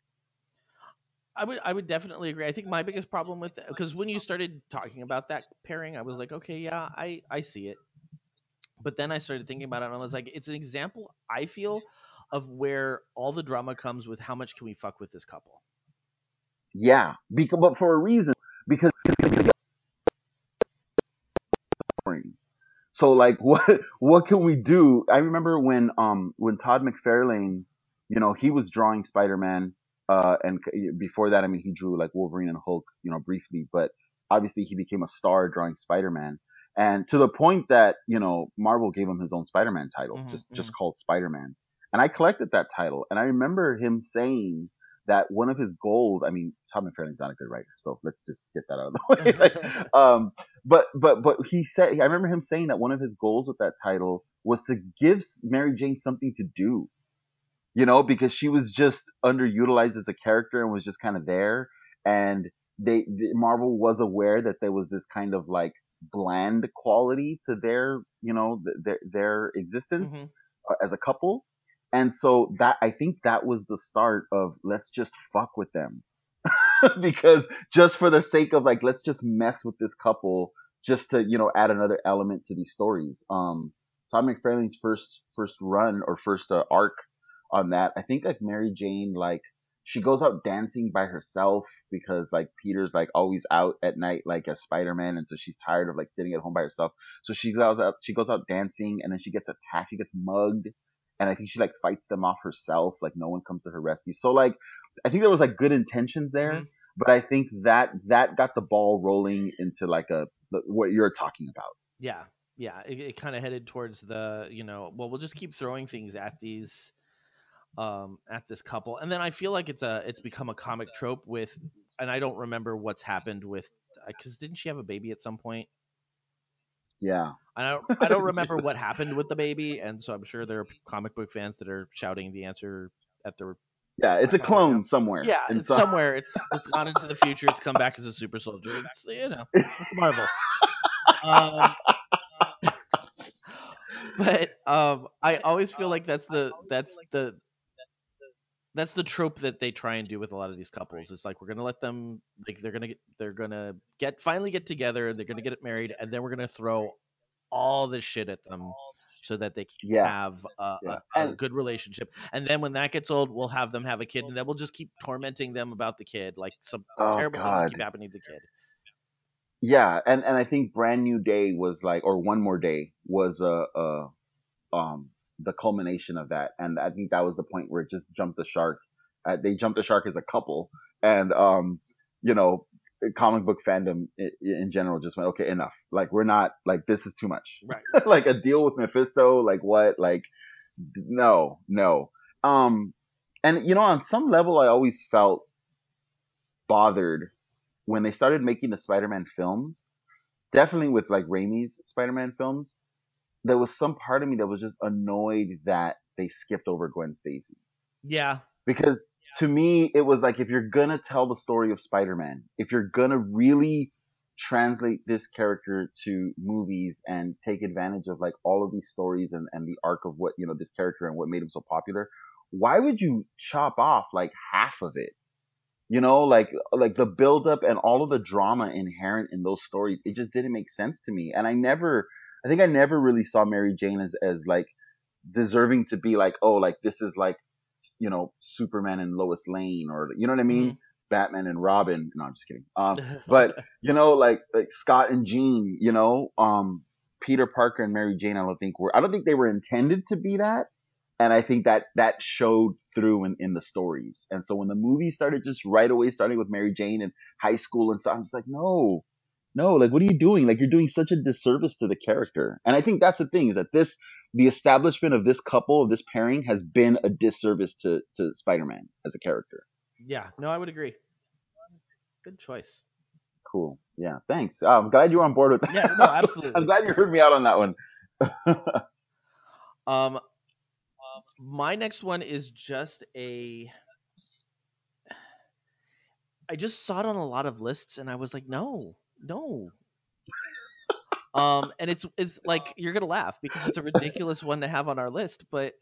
I would I would definitely agree. I think my biggest problem with because when you started talking about that pairing, I was like, okay, yeah, I I see it. But then I started thinking about it, and I was like, it's an example I feel of where all the drama comes with how much can we fuck with this couple. Yeah, because but for a reason because So like what what can we do? I remember when um when Todd McFarlane, you know, he was drawing Spider-Man uh and c- before that I mean he drew like Wolverine and Hulk, you know, briefly, but obviously he became a star drawing Spider-Man. And to the point that, you know, Marvel gave him his own Spider-Man title, Mhm, just just mhm. called Spider-Man. And I collected that title and I remember him saying that one of his goals, I mean, Todd McFarlane's not a good writer, so let's just get that out of the way. Like, um, but but but he said I remember him saying that one of his goals with that title was to give Mary Jane something to do, you know, because she was just underutilized as a character and was just kind of there, and they the- Marvel was aware that there was this kind of like bland quality to their you know th- their their existence Mhm. uh, as a couple. And so that I think that was the start of let's just fuck with them. Because just for the sake of like let's just mess with this couple just to you know add another element to these stories. Um mcfarlane's first first run or first uh, arc on that i think like mary jane like she goes out dancing by herself because like peter's like always out at night like as spider-man and so she's tired of like sitting at home by herself. So she goes out she goes out dancing and then she gets attacked she gets mugged and i think she like fights them off herself like no one comes to her rescue so like i think there was like good intentions there Mhm. but I think that that got the ball rolling into like a what you're talking about. Yeah, yeah. It, it kind of headed towards the, you know, well, we'll just keep throwing things at these, um, at this couple, and then I feel like it's a, it's become a comic trope with, and I don't remember what's happened with, because didn't she have a baby at some point? Yeah. I don't, I don't remember what happened with the baby, and so I'm sure there are comic book fans that are shouting the answer at their Yeah, it's a clone somewhere. Yeah, it's some- somewhere. It's it's gone into the future. It's come back as a super soldier. It's you know, it's Marvel. Um, but um, I always feel like that's the that's the that's the trope that they try and do with a lot of these couples. It's like we're gonna let them like they're gonna get they're gonna get finally get together and they're gonna get married and then we're gonna throw all this shit at them so that they can Yeah. have a, Yeah. a, a good relationship. And then when that gets old, we'll have them have a kid and then we'll just keep tormenting them about the kid. Like some Oh, terrible things God. keep happening to the kid. Yeah, and and I think Brand New Day was like, or One More Day was a, a um the culmination of that, and I think that was the point where it just jumped the shark. Uh, they jumped the shark as a couple, and um, you know, comic book fandom in, in general just went, okay, enough. Like we're not like this is too much. Right. like a deal with Mephisto, like what? Like no, no. Um, and you know, on some level, I always felt bothered when they started making the Spider-Man films. Definitely with like Raimi's Spider-Man films, there was some part of me that was just annoyed that they skipped over Gwen Stacy. Yeah. because to me it was like if you're gonna tell the story of spider-man if you're gonna really translate this character to movies and take advantage of like all of these stories and, and the arc of what you know this character and what made him so popular why would you chop off like half of it? You know like like the build up and all of the drama inherent in those stories it just didn't make sense to me. And i never i think i never really saw mary jane as as like deserving to be like oh like this is like you know superman and lois lane or you know what i mean? Batman and robin. No i'm just kidding. Um but you know like like scott and jean you know? Um peter parker and mary jane i don't think were i don't think they were intended to be that. And i think that that showed through in, in the stories. And so when the movie started just right away starting with mary jane and high school and stuff i'm just like no no like what are you doing like you're doing such a disservice to the character and i think that's the thing is that this the establishment of this couple of this pairing has been a disservice to to spider-man as a character Yeah. No, I would agree. Good choice. cool yeah thanks i'm glad you're on board with that Yeah, no, absolutely. i'm glad you heard me out on that one Um, my next one is just a. I just saw it on a lot of lists, and I was like, no, no. Um, and it's it's like you're gonna laugh because it's a ridiculous one to have on our list, but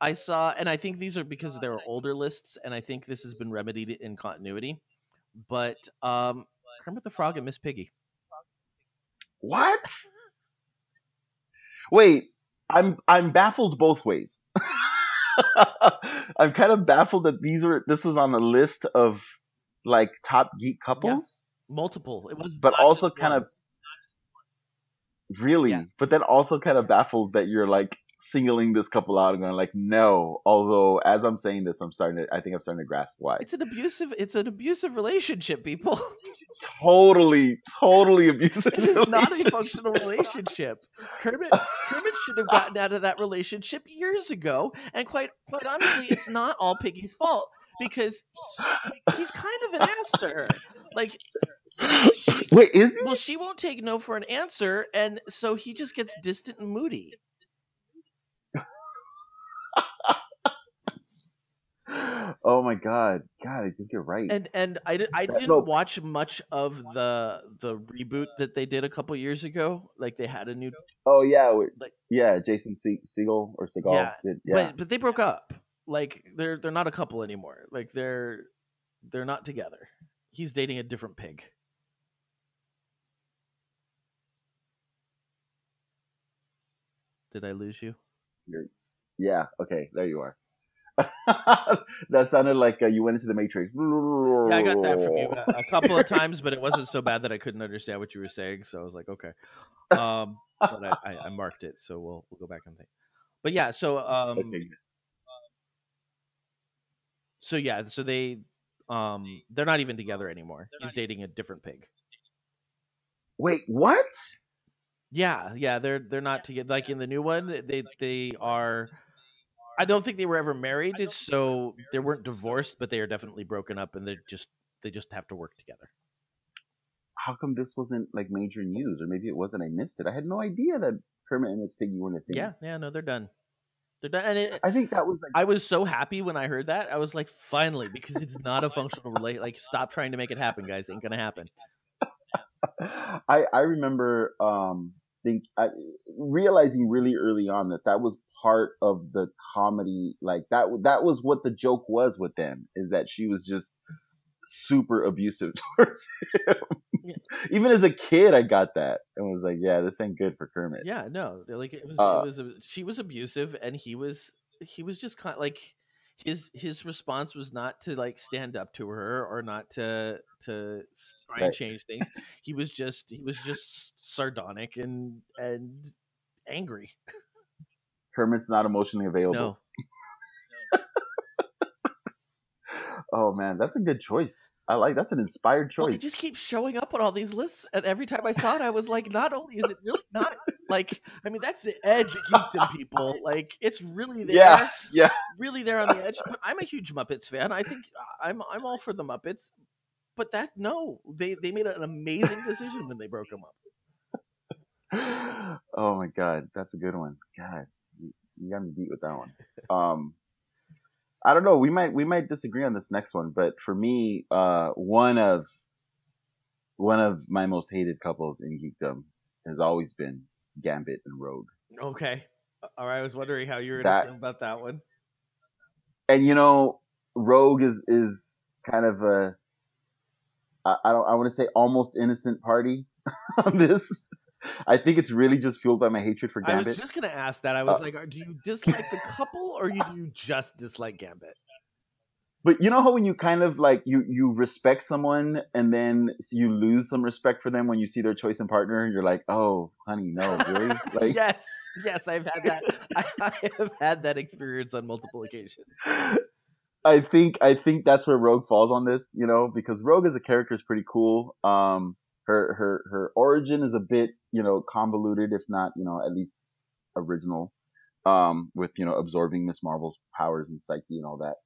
I saw, and I think these are because there are older lists, and I think this has been remedied in continuity. But um, Kermit the Frog and Miss Piggy. what wait i'm i'm baffled both ways i'm kind of baffled that these were this was on the list of like top geek couples Multiple. It was, but also kind one. of really, Yeah. but then also kind of baffled that you're like singling this couple out and going like, no. Although as I'm saying this, I'm starting to, I think I'm starting to grasp why. It's an abusive. It's an abusive relationship, people. totally, totally abusive. It is not a functional relationship. Kermit Kermit should have gotten out of that relationship years ago. And quite quite honestly, it's not all Piggy's fault because he's kind of an ass to her. Like Wait, is he? well, she won't take no for an answer, and so he just gets distant and moody. Oh my god, God, I think you're right. And and I, di- I didn't no. watch much of the the reboot that they did a couple years ago. Like they had a new oh yeah, like- yeah, Jason Se- Segel or Segal. Yeah, did, yeah. but but they broke up. Like they're they're not a couple anymore. Like they're they're not together. He's dating a different pig. Did I lose you? Yeah, okay, there you are. that sounded like uh, you went into the Matrix. Yeah, I got that from you Oh. a, a couple of times, but it wasn't so bad that I couldn't understand what you were saying. So I was like, okay. Um, but I, I, I marked it, so we'll we'll go back and think. But yeah, so um, Okay. so yeah, so they um, they're not even together anymore. He's dating a different pig. Wait, what? Yeah, yeah, they're they're not together. Like in the new one, they they are. I don't think they were ever married, so they weren't divorced, but they are definitely broken up, and they just they just have to work together. How come this wasn't like major news, or maybe it wasn't? I missed it. I had no idea that Kermit and Miss Piggy weren't a thing. Yeah, yeah, no, they're done. They're done, and it, I think that was like I was so happy when I heard that. I was like, finally, because it's not a functional relate. Like, stop trying to make it happen, guys. Ain't gonna happen. I I remember um think I, realizing really early on that that was part of the comedy like that that was what the joke was with them is that she was just super abusive towards him. Yeah. Even as a kid I got that and was like yeah this ain't good for Kermit. Yeah, no, like it was. Uh, it was. She was abusive, and he was. He was just kind of like his his response was not to like stand up to her or not to to try and change things. he was just he was just sardonic and and angry. Kermit's not emotionally available. No, Oh man, that's a good choice. I like that's an inspired well, choice. it just keeps showing up on all these lists, and every time I saw it, I was like, not only is it really not like, I mean, that's the edge of geekdom, people. Like, it's really there. yeah, yeah. really there on the edge. But I'm a huge Muppets fan. I think I'm I'm all for the Muppets. But that no, they they made an amazing decision when they broke them up. oh my god, that's a good one. God, you, you got me beat with that one. Um, I don't know. We might we might disagree on this next one, but for me, uh, one of one of my most hated couples in geekdom has always been Gambit and Rogue. Okay. All right. I was wondering how you were That- about that one. And you know, Rogue is is kind of a I, I don't I want to say almost innocent party on this. I think it's really just fueled by my hatred for Gambit. I was just gonna ask that. I was Uh, like, do you dislike the couple or do you just dislike Gambit? But you know how when you kind of like you you respect someone and then you lose some respect for them when you see their choice in partner, you're like, oh, honey, no, really? Like, yes, yes, I've had that. I, I have had that experience on multiple occasions. I think I think that's where Rogue falls on this, you know, because Rogue as a character is pretty cool. Um, her her her origin is a bit, you know, convoluted, if not, you know, at least original. Um, with you know absorbing Miss Marvel's powers and psyche and all that.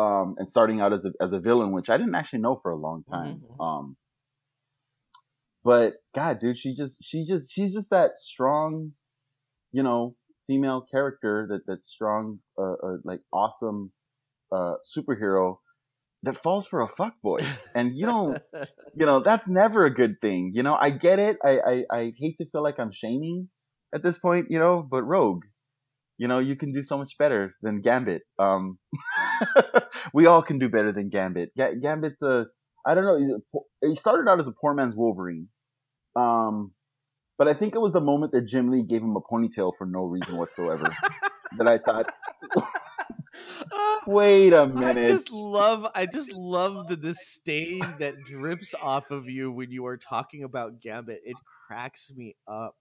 Um, and starting out as a as a villain, which I didn't actually know for a long time. Mhm, mhm. Um, but God, dude, she just she just she's just that strong, you know, female character that that strong, uh, uh like awesome, uh, superhero that falls for a fuckboy. And you don't, you know, that's never a good thing. You know, I get it. I, I, I hate to feel like I'm shaming at this point, you know, but Rogue, you know, you can do so much better than Gambit. Um, we all can do better than Gambit. Ga- Gambit's a, I don't know, he's a po- he started out as a poor man's Wolverine. Um, but I think it was the moment that Jim Lee gave him a ponytail for no reason whatsoever that I thought, wait a minute. I just love I just love the disdain that drips off of you when you are talking about Gambit. It cracks me up.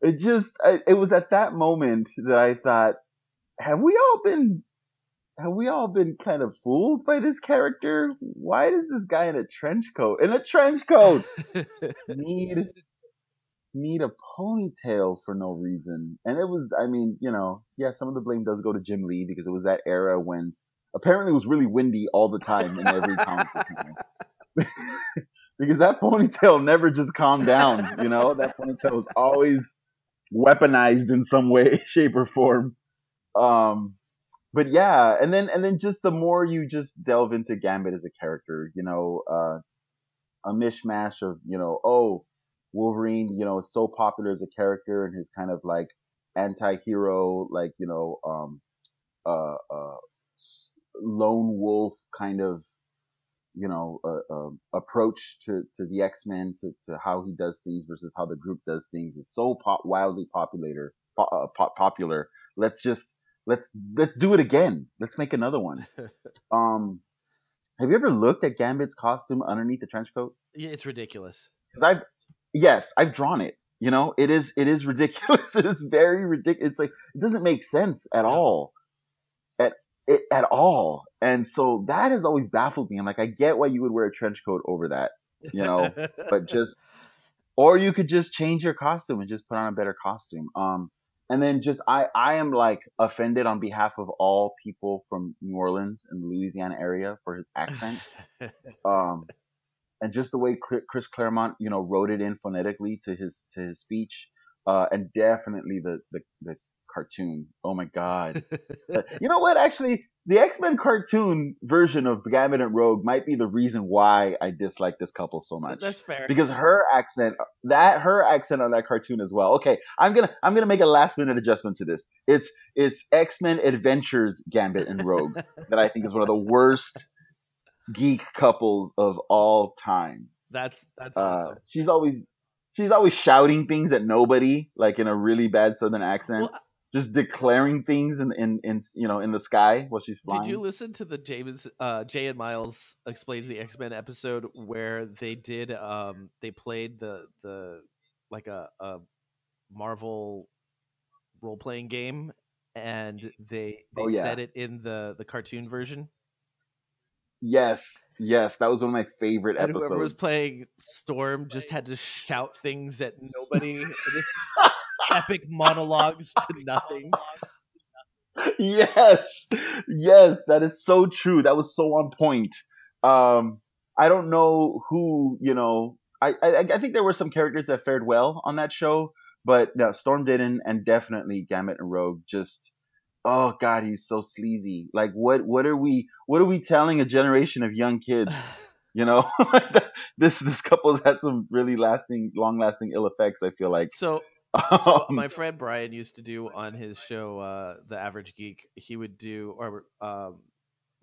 it just I, it was at that moment that I thought, have we all been have we all been kind of fooled by this character? Why does this guy in a trench coat in a trench coat need need a ponytail for no reason? And it was, I mean, you know, yeah, some of the blame does go to Jim Lee because it was that era when apparently it was really windy all the time in every comic book. because that ponytail never just calmed down, you know? That ponytail was always weaponized in some way, shape, or form. Um, but yeah, and then and then just the more you just delve into Gambit as a character, you know, uh, a mishmash of you know, oh, Wolverine, you know, is so popular as a character and his kind of like anti-hero, like you know, um, uh, uh, lone wolf kind of you know uh, uh, approach to to the X-Men to to how he does things versus how the group does things is so pop, wildly popular uh, pop, popular. Let's just let's let's do it again. Let's make another one. Um have you ever looked at Gambit's costume underneath the trench coat? Yeah, it's ridiculous. Because I've yes I've drawn it you know it is it is ridiculous it is very ridiculous it's like it doesn't make sense at all at it, at all and so that has always baffled me. I'm like, I get why you would wear a trench coat over that, you know, but just, or you could just change your costume and just put on a better costume. Um, and then just, I, I am like offended on behalf of all people from New Orleans and Louisiana area for his accent. um, and just the way Chris Claremont, you know, wrote it in phonetically to his, to his speech. Uh, and definitely the, the, the cartoon. Oh my god! you know what? Actually, the X Men cartoon version of Gambit and Rogue might be the reason why I dislike this couple so much. That's fair. Because her accent, that her accent on that cartoon as well. Okay, I'm gonna I'm gonna make a last minute adjustment to this. It's it's X Men Adventures Gambit and Rogue that I think is one of the worst geek couples of all time. That's that's awesome. Uh, she's always she's always shouting things at nobody, like in a really bad Southern accent. Well, just declaring things in, in, in you know in the sky while she's flying. Did you listen to the James uh, Jay and Miles explains the X Men episode where they did um they played the the like a, a Marvel role playing game and they they oh, yeah. said it in the the cartoon version. Yes, yes, that was one of my favorite and episodes. Whoever was playing Storm just had to shout things at nobody. epic monologues to nothing. Yes, yes, that is so true. That was so on point. Um, I don't know who, you know, I, I, I think there were some characters that fared well on that show, but no, Storm didn't, and definitely Gambit and Rogue just, oh god, he's so sleazy. Like, what, what are we, what are we telling a generation of young kids? You know, this this couple's had some really lasting, long lasting ill effects. I feel like. So so um, my friend Brian used to do on his show, uh, The Average Geek. He would do, or um,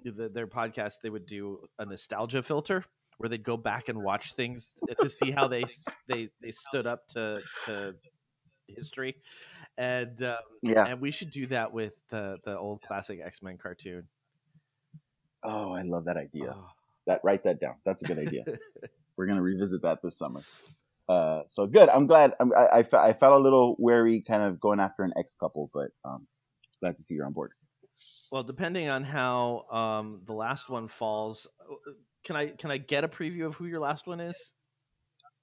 the, their podcast, they would do a nostalgia filter where they'd go back and watch things to see how they they they stood up to to history, and um, yeah, and we should do that with the the old classic X Men cartoon. Oh, I love that idea. Oh. That write that down. That's a good idea. We're gonna revisit that this summer. Uh, so good. I'm glad. I'm, I, I, I, felt a little wary, kind of going after an ex couple, but um, glad to see you're on board. Well, depending on how um, the last one falls, uh, can I can I get a preview of who your last one is?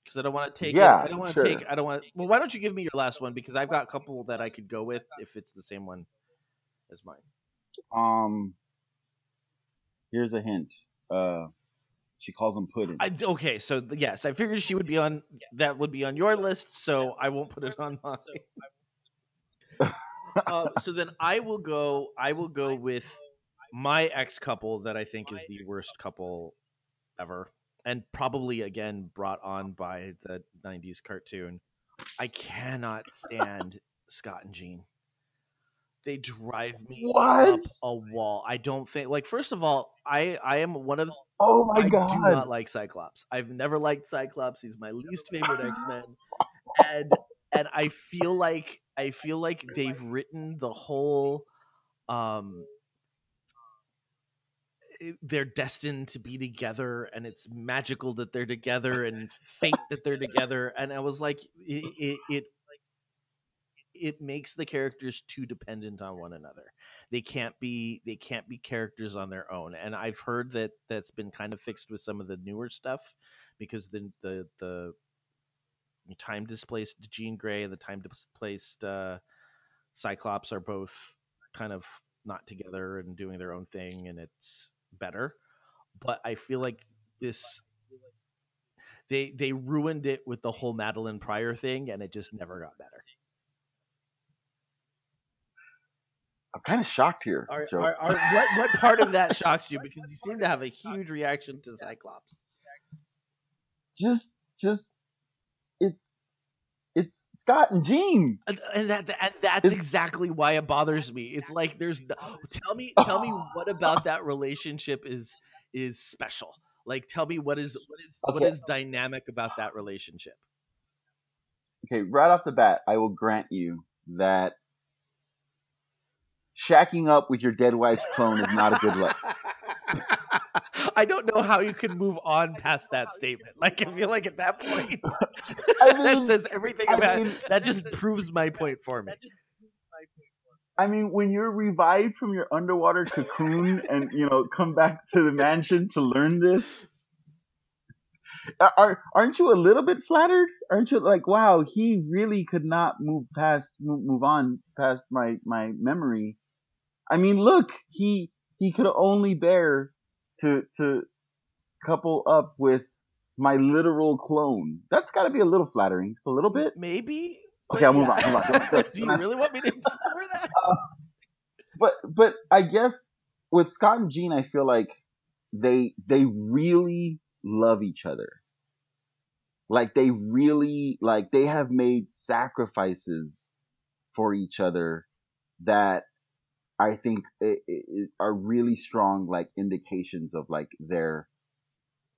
Because I don't want to take. Yeah, it. I don't want to sure. take. I don't want. Well, why don't you give me your last one? Because I've got a couple that I could go with if it's the same one as mine. Um. Here's a hint. Uh, she calls him pudding. I, okay, so yes, I figured she would be on that would be on your list, so I won't put it on mine. uh, so then I will go. I will go with my ex couple that I think is the worst couple ever, and probably again brought on by the '90s cartoon. I cannot stand Scott and Jean they drive me what? up a wall. I don't think like first of all, I I am one of Oh my I god. do not like Cyclops. I've never liked Cyclops. He's my least favorite X-Men. and and I feel like I feel like they've written the whole um they're destined to be together and it's magical that they're together and fate that they're together and i was like it, it, it it makes the characters too dependent on one another. They can't be they can't be characters on their own. And I've heard that that's been kind of fixed with some of the newer stuff because the the the time displaced Jean Grey and the time displaced uh, Cyclops are both kind of not together and doing their own thing, and it's better. But I feel like this they they ruined it with the whole Madelyne Pryor thing, and it just never got better. I'm kind of shocked here, Are, Joe. are, are, what what part of that shocks you? Because you seem to have a huge reaction to Cyclops. just, just, it's, it's Scott and Jean. And, and that and that's It's- exactly why it bothers me. It's like there's no, tell me tell me what about that relationship is is special. Like tell me what is what is what Okay. is dynamic about that relationship. Okay, right off the bat, I will grant you that shacking up with your dead wife's clone is not a good look. I don't know how you can move on past that statement. Like I feel like at that point I that says everything I about mean- that just proves my point for me. I mean, when you're revived from your underwater cocoon and you know come back to the mansion to learn this, are aren't you a little bit flattered? Aren't you like, wow, he really could not move past move, move on past my my memory? I mean, look, he he could only bear to to couple up with my literal clone. That's got to be a little flattering, just a little bit. Maybe. Okay, I'll move yeah. on. Move on. Don't- you really want me to explore that? Uh, but but I guess with Scott and Jean, I feel like they they really love each other. Like they really like they have made sacrifices for each other that I think i i are really strong like indications of like their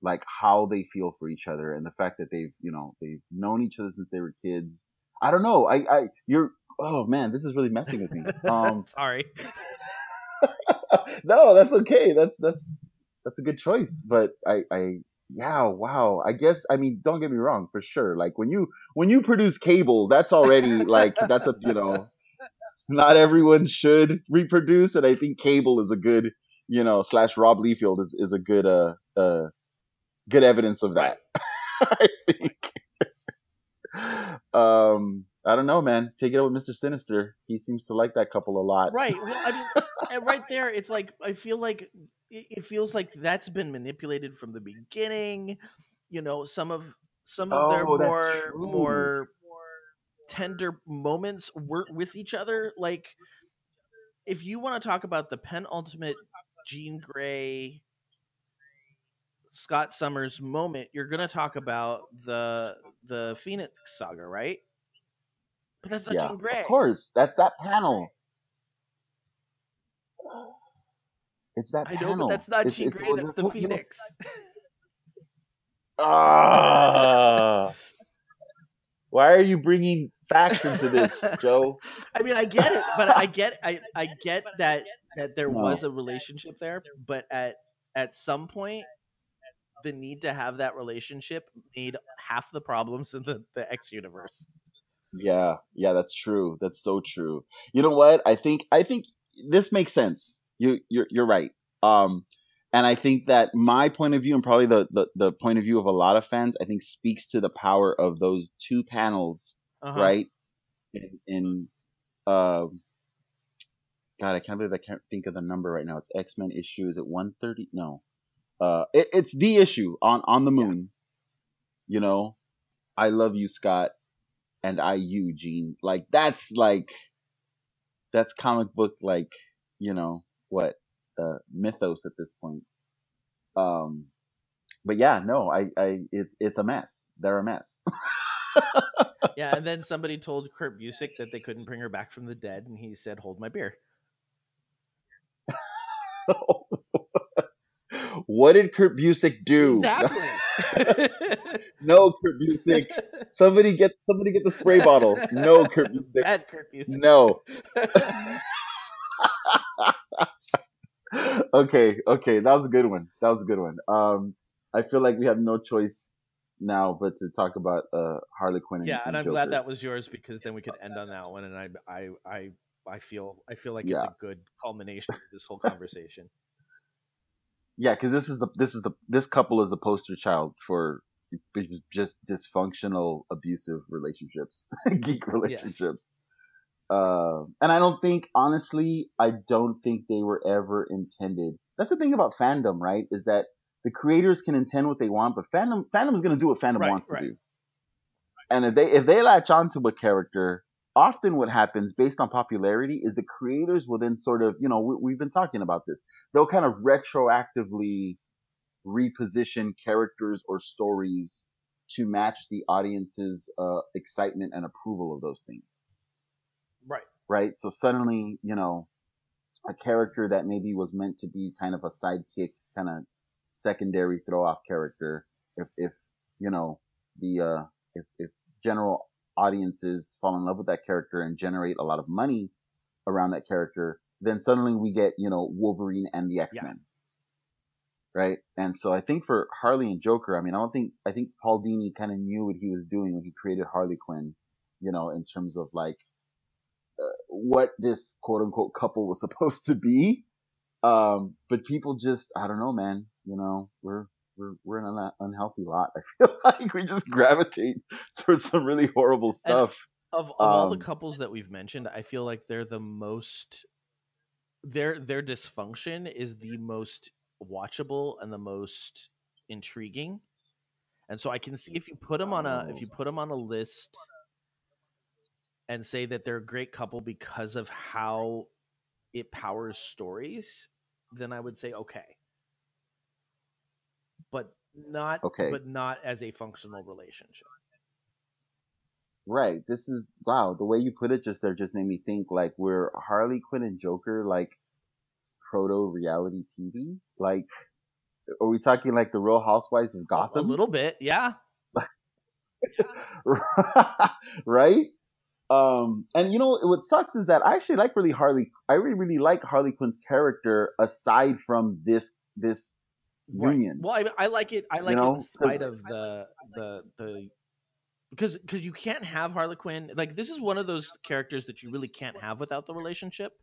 like how they feel for each other and the fact that they've you know they've known each other since they were kids. I don't know. I I you're oh man, this is really messing with me. Um Sorry. no, that's okay. That's that's that's a good choice. But I I yeah, wow. I guess I mean don't get me wrong, for sure. Like when you when you produce cable, that's already like that's a you know not everyone should reproduce, and I think cable is a good you know slash Rob Liefeld is is a good uh uh good evidence of that. I think. um, I don't know, man. Take it up with Mister Sinister. He seems to like that couple a lot. Right. Well, I mean, right there, it's like I feel like it, feels like that's been manipulated from the beginning. You know, some of some of their Oh, that's more more tender moments were with each other. Like, if you want to talk about the penultimate Jean Grey. Scott Summers moment, you're gonna talk about the the Phoenix saga, right? But that's not yeah, Jean Grey. of course. That's that panel. It's that I know, panel. but that's not It's- Jean it's- Grey. well, That's the know- Phoenix. Ah. why are you bringing facts into this, Joe? I mean, I get it, but I get I I get that that there No. was a relationship there, but at at some point the need to have that relationship made half the problems in the, the X universe. Yeah, yeah, that's true. That's so true. You know what? I think I think this makes sense. You you're you're right. Um and I think that my point of view and probably the, the the point of view of a lot of fans, I think speaks to the power of those two panels, Uh-huh. right? And, in um God, I can't believe I can't think of the number right now. It's X Men issue. Is it one thirty? No, uh, it, it's the issue on on the moon. You know, I love you, Scott, and I you, Jean. Like that's like that's comic book like you know what uh, mythos at this point. Um, but yeah, no, I I it's it's a mess. They're a mess. Yeah, and then somebody told Kurt Busiek that they couldn't bring her back from the dead, and he said, "Hold my beer." what did Kurt Busiek do? Exactly. no, Kurt Busiek. Somebody get somebody get the spray bottle. No, Kurt Busiek. Bad Kurt Busiek. No. okay, okay, that was a good one. That was a good one. Um, I feel like we have no choice now, but to talk about uh, Harley Quinn. And, yeah, and, and I'm Joker. glad that was yours because then we could end on that one, and I I I I feel I feel like it's a good culmination of this whole conversation. Yeah, because this is the this is the this couple is the poster child for just dysfunctional, abusive relationships, geek relationships. Um, and I don't think, honestly, I don't think they were ever intended. That's the thing about fandom, right? Is that the creators can intend what they want, but fandom fandom is going to do what fandom Right, wants right. to do. And if they if they latch onto a character, often what happens based on popularity is the creators will then sort of, you know, we, we've been talking about this. They'll kind of retroactively reposition characters or stories to match the audience's uh, excitement and approval of those things Right. right? So suddenly, you know, a character that maybe was meant to be kind of a sidekick, kind of secondary throw off character, if, if, you know, the, uh, if, if general audiences fall in love with that character and generate a lot of money around that character, then suddenly we get, you know, Wolverine and the X-Men. Right. And so I think for Harley and Joker, I mean, I don't think, I think Paul Dini kind of knew what he was doing when he created Harley Quinn, you know, in terms of like, what this quote unquote couple was supposed to be. Um, but people just, I don't know, man, you know, we're, we're, we're in an unhealthy lot. I feel like we just gravitate towards some really horrible stuff. Of, of all the Um, couples that we've mentioned, I feel like they're the most their their dysfunction is the most watchable and the most intriguing. And so I can see if you put them on a if you put them on a list and say that they're a great couple because of how it powers stories, then I would say okay. But not Okay. but not as a functional relationship. right. This is, wow, the way you put it just there just made me think like we're Harley Quinn and Joker, like proto reality TV. Like, are we talking like the Real Housewives of Gotham? A little bit, yeah. right? Um, and you know what sucks is that I actually like really Harley. I really really like Harley Quinn's character aside from this this Right. Well, I, I like it. I like know, it in 'cause- spite of the the the because because you can't have Harley Quinn. Like this is one of those characters that you really can't have without the relationship.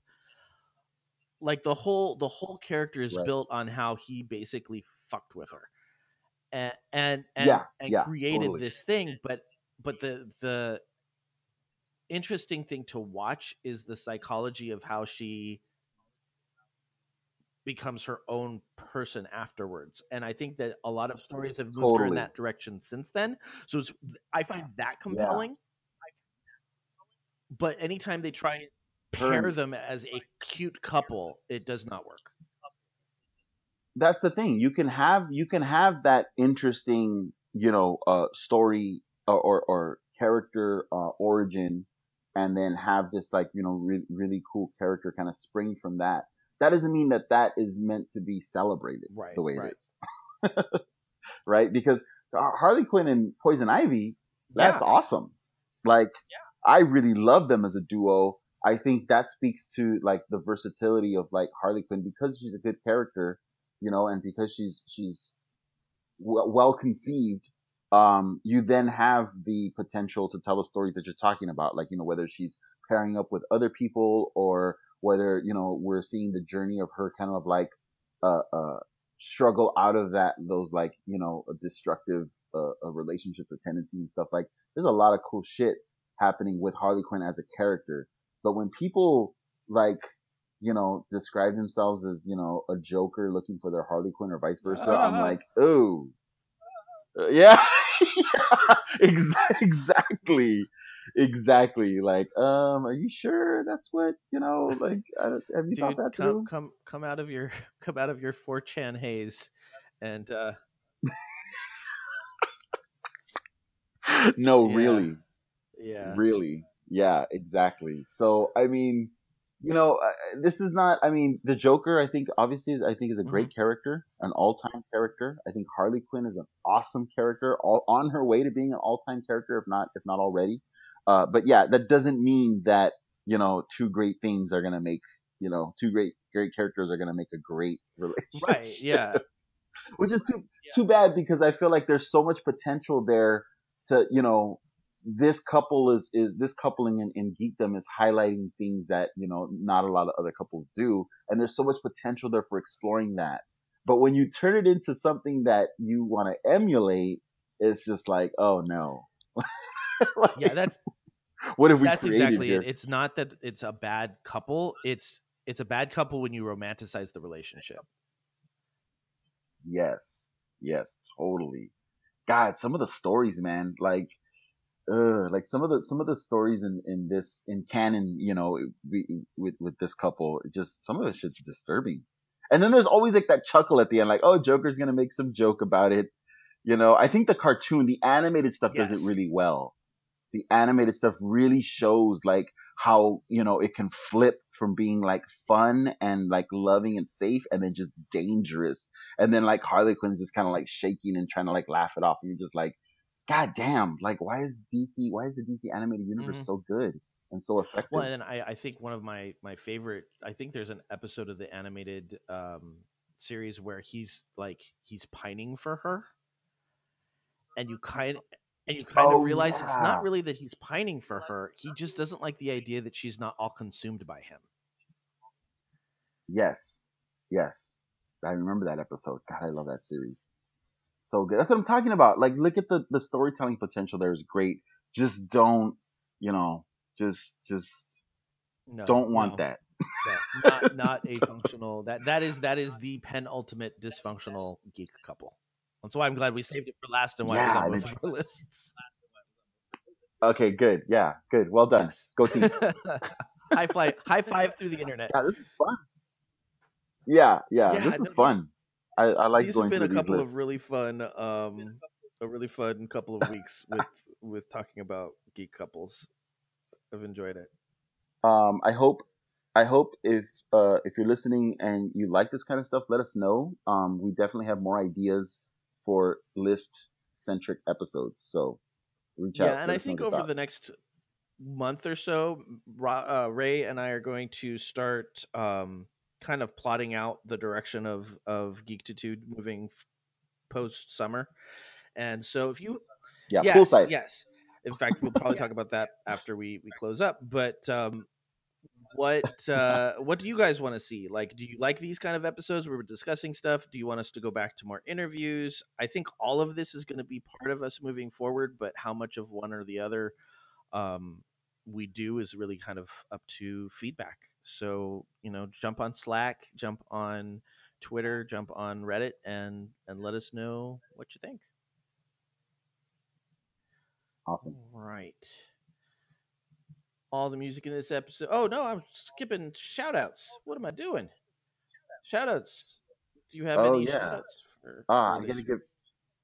Like the whole the whole character is Right. built on how he basically fucked with her, and and and, Yeah, and yeah, created totally. this thing. But but the the interesting thing to watch is the psychology of how she becomes her own person afterwards. And i think that a lot of stories have moved her in that direction since then. So it's i find that compelling. But anytime they try and pair Her- them as a cute couple it does not work. That's the thing. You can have you can have that interesting, you know, uh, story or or, or character uh, origin, and then have this like you know re- really cool character kind of spring from that. That doesn't mean that that is meant to be celebrated Right, the way right. it is, right? Because Harley Quinn and Poison Ivy, that's Yeah. awesome. Like, I really love them as a duo. I think that speaks to like the versatility of like Harley Quinn because she's a good character, you know, and because she's she's well, well conceived. Um, you then have the potential to tell the stories that you're talking about, like you know whether she's pairing up with other people or whether you know we're seeing the journey of her kind of like uh, uh struggle out of that those like you know destructive uh, relationships or tendencies and stuff like there's a lot of cool shit happening with Harley Quinn as a character. But when people like you know describe themselves as you know a Joker looking for their Harley Quinn or vice versa I'm like oh yeah, yeah. Ex- exactly exactly like um are you sure that's what you know like I, don't- have you thought dude that come through come come out of your come out of your 4chan haze and uh no Yeah. really yeah Really? Yeah, exactly. So, I mean, you know, this is not, I mean, the Joker, I think, obviously, I think is a great character, an all-time character. I think Harley Quinn is an awesome character, all on her way to being an all-time character, if not, if not already. Uh, but yeah, that doesn't mean that, you know, two great things are to make, you know, two great, great characters are to make a great relationship. right yeah. Which is too too bad because I feel like there's so much potential there to you know this couple is is this coupling in, in geekdom is highlighting things that you know not a lot of other couples do. And there's so much potential there for exploring that. But when you turn it into something that you want to emulate it's just like oh no Like, Yeah, that's what have we that's exactly here it. It's not that it's a bad couple. It's it's a bad couple when you romanticize the relationship. yes yes totally god some of the stories man like uh, like some of the some of the stories in in this in canon, you know, we, with with this couple, just some of it shit's disturbing. And then there's always like that chuckle at the end, like, oh, Joker's gonna make some joke about it. You know, I think the cartoon, the animated stuff does it really well. The animated stuff really shows like how, you know, it can flip from being like fun and like loving and safe and then just dangerous. And then like Harley Quinn's just kind of like shaking and trying to like laugh it off. And you're just like, God damn, like why is DC why is the DC animated universe Mhm. so good and so effective? Well, and I, I think one of my my favorite. I think there's an episode of the animated um, series where he's like he's pining for her, and you kind and you kind Oh, of realize it's not really that he's pining for her. He just doesn't like the idea that she's not all consumed by him. Yes. Yes. I remember that episode. God, I love that series. So good. That's what I'm talking about. Like look at the the storytelling potential there is great. Just don't, you know, just just No, don't want no, that. no, not not a functional. That that is that is the penultimate dysfunctional geek couple. That's why I'm glad we saved it for last and why it was on and both our lists. Okay, good. Yeah, good. Well done. Yes. Go team. high five, high five through the internet. yeah, this is fun. Yeah, yeah, Yeah, this is fun. I, I like these going have been through a these couple lists. of really fun, um, a really fun couple of weeks with with talking about geek couples. I've enjoyed it. um, I hope I hope if uh, if you're listening and you like this kind of stuff, let us know. Um, we definitely have more ideas for list centric episodes. So reach out. Yeah, and I think your over the next month or so, Ra- uh, Ray and I are going to start um, kind of plotting out the direction of of Geektitude moving post summer. And so, if you yeah, yes, yes. In fact, we'll probably talk about that after we we close up. But um, what uh, what do you guys want to see? Like, do you like these kind of episodes where we're discussing stuff? Do you want us to go back to more interviews? I think all of this is going to be part of us moving forward, but how much of one or the other um, we do is really kind of up to feedback. So you know, jump on Slack, jump on Twitter, jump on Reddit, and and let us know what you think. Awesome. Right. All the music in this episode. Oh no, I'm skipping shout outs. What am I doing? Shout outs. Do you have Oh, any yeah. shout outs for, Ah, for I gotta give.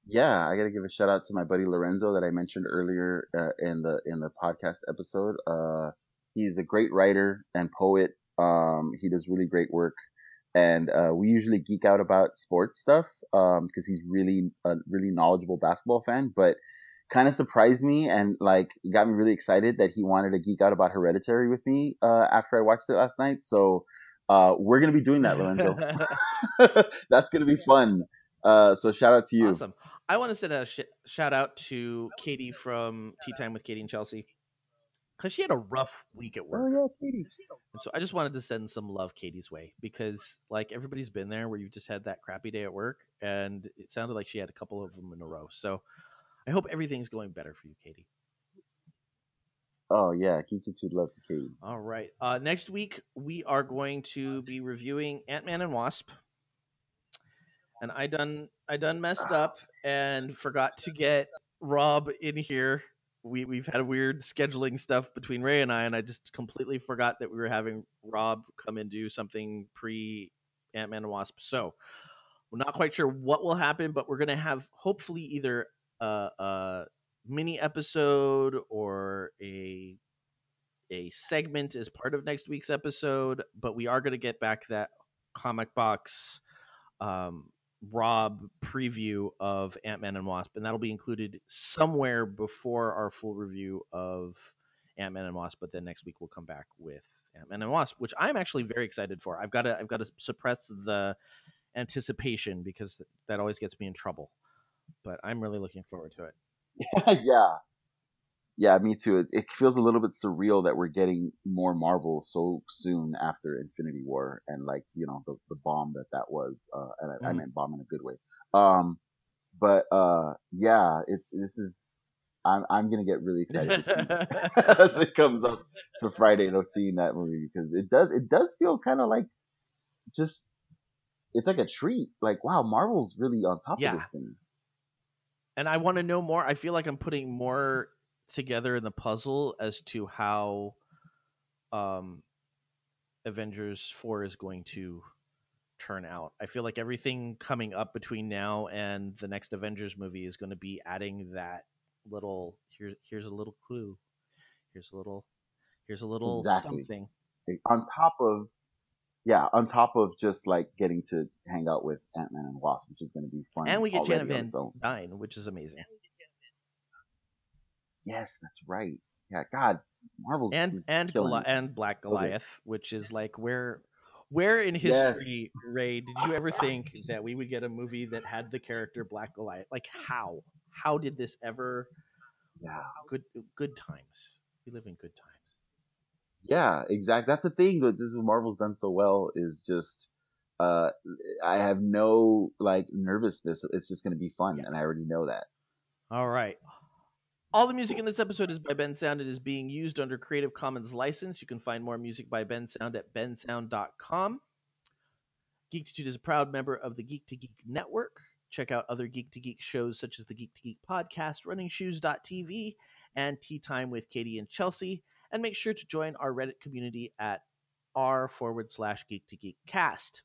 Yeah, I gotta give a shout out to my buddy Lorenzo that I mentioned earlier uh, in the in the podcast episode. Uh, he's a great writer and poet. Um, he does really great work, and uh, we usually geek out about sports stuff because he's really a really knowledgeable basketball fan. But kind of surprised me and like got me really excited that he wanted to geek out about Hereditary with me uh, after I watched it last night. So uh, we're gonna be doing that, Lorenzo. That's gonna be fun. Uh, so shout out to you. Awesome. I want to send a sh- shout out to Katie from Tea Time with Katie and Chelsea because she had a rough week at work. Oh yeah, Katie. And so I just wanted to send some love Katie's way because like everybody's been there where you've just had that crappy day at work and it sounded like she had a couple of them in a row. So I hope everything's going better for you, Katie. Oh yeah, Geektitude love to Katie. All right. Uh, next week we are going to be reviewing Ant Man and Wasp. And I done I done messed up and forgot to get Rob in here. We we've had weird scheduling stuff between Ray and I, and I just completely forgot that we were having Rob come and do something pre Ant Man and Wasp. So we're not quite sure what will happen, but we're gonna have hopefully either a, a mini episode or a a segment as part of next week's episode. But we are gonna get back that comic box um, Rob preview of Ant Man and Wasp, and that'll be included somewhere before our full review of Ant Man and Wasp. But then next week we'll come back with Ant Man and Wasp, which I'm actually very excited for. I've got to I've got to suppress the anticipation because that always gets me in trouble. But I'm really looking forward to it. yeah. Yeah, me too. It, it feels a little bit surreal that we're getting more Marvel so soon after Infinity War and like, you know, the, the bomb that that was. Uh, and I, I Mhm. meant bomb in a good way. Um, but, uh, yeah, it's, this is, I'm, I'm going to get really excited as it comes up to Friday and I'm seeing that movie because it does, it does feel kind of like just, it's like a treat. Like, wow, Marvel's really on top Yeah. of this thing. And I want to know more. I feel like I'm putting more together in the puzzle as to how um, Avengers 4 is going to turn out. I feel like everything coming up between now and the next Avengers movie is going to be adding that little here here's a little clue. Here's a little here's a little Exactly. something. on top of yeah, on top of just like getting to hang out with Ant Man and Wasp, which is going to be fun. And we get Janet Van. Dyne, which is amazing. Yes, that's right. Yeah, God, Marvel's and and Goli- and Black So good. Goliath, which is like where where in Yes. history, Ray, did you ever think that we would get a movie that had the character Black Goliath? Like how? How did this ever Yeah, good good times. We live in good times. Yeah, exactly. That's the thing. But this is what Marvel's done so well is just. Uh, I have no like nervousness. It's just going to be fun, and I already know that. All right. All the music in this episode is by Bensound. It is being used under Creative Commons license. You can find more music by Bensound at bensound.com. Geektitude is a proud member of the Geek to Geek Network. Check out other Geek to Geek shows such as the Geek to Geek podcast, runningshoes.tv, and Tea Time with Katie and Chelsea. And make sure to join our Reddit community at r forward slash geek to geek cast.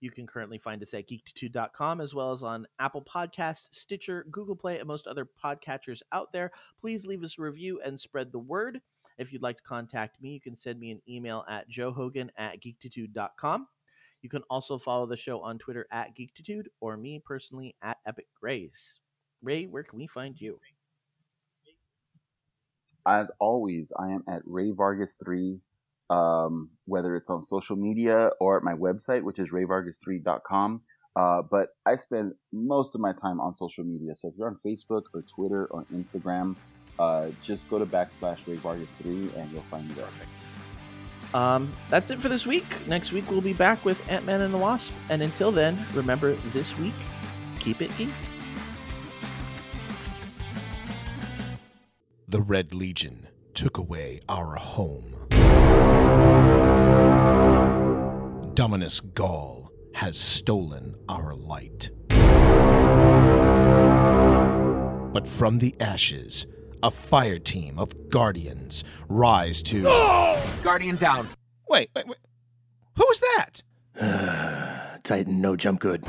You can currently find us at geektitude.com as well as on Apple Podcasts, Stitcher, Google Play, and most other podcatchers out there. Please leave us a review and spread the word. If you'd like to contact me, you can send me an email at joehogan at geektitude.com. You can also follow the show on Twitter at Geektitude or me personally at Epic Grays. Ray, where can we find you? As always, I am at Ray Vargas three, um, whether it's on social media or at my website, which is rayvargas3.com. Uh, but I spend most of my time on social media. So if you're on Facebook or Twitter or Instagram, uh, just go to backslash Ray Vargas three and you'll find me there. Um, that's it for this week. Next week we'll be back with Ant Man and the Wasp. And until then, remember this week, keep it geek. The Red Legion took away our home. Dominus Ghaul has stolen our light. But from the ashes, a fire team of guardians rise to. Guardian down. Wait, wait, wait. Who was that? Titan, no jump good.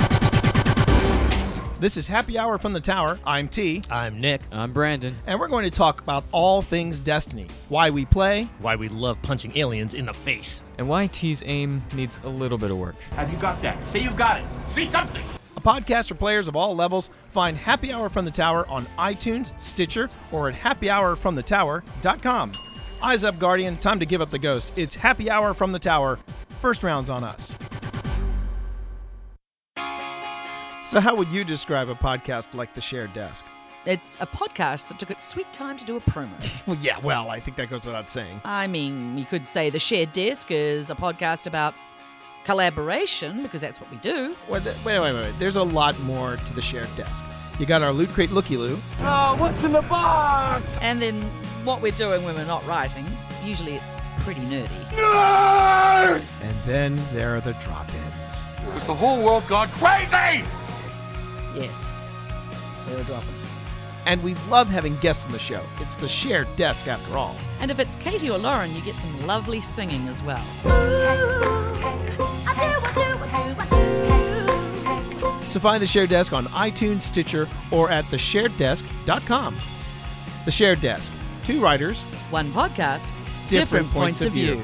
This is Happy Hour from the Tower. I'm T. I'm Nick. I'm Brandon. And we're going to talk about all things Destiny. Why we play. Why we love punching aliens in the face. And why T's aim needs a little bit of work. Have you got that? Say you've got it. Say something. A podcast for players of all levels. Find Happy Hour from the Tower on iTunes, Stitcher, or at happyhourfromthetower.com. Eyes up, Guardian. Time to give up the ghost. It's Happy Hour from the Tower. First round's on us. So, how would you describe a podcast like The Shared Desk? It's a podcast that took its sweet time to do a promo. Well, yeah, well, I think that goes without saying. I mean, you could say The Shared Desk is a podcast about collaboration, because that's what we do. Wait, wait, wait, wait. wait. There's a lot more to The Shared Desk. You got our Loot Crate Looky Loo. Oh, what's in the box? And then what we're doing when we're not writing, usually it's pretty nerdy. And then there are the drop ins. Has the whole world gone crazy? Yes, there are drop-ins. And we love having guests on the show. It's The Shared Desk, after all. And if it's Katie or Lauren, you get some lovely singing as well. So find The Shared Desk on iTunes, Stitcher, or at theshareddesk.com. The Shared Desk. Two writers, One podcast, different, points, of view.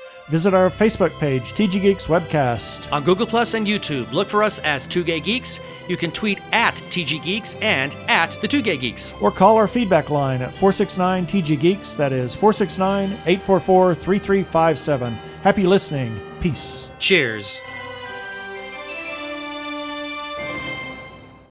Visit our Facebook page, TG Geeks Webcast. On Google Plus and YouTube, look for us as Two Gay Geeks. You can tweet at TG Geeks and at the Two Gay Geeks. Or call our feedback line at 469 TG Geeks. That is 469 844 3357. Happy listening. Peace. Cheers.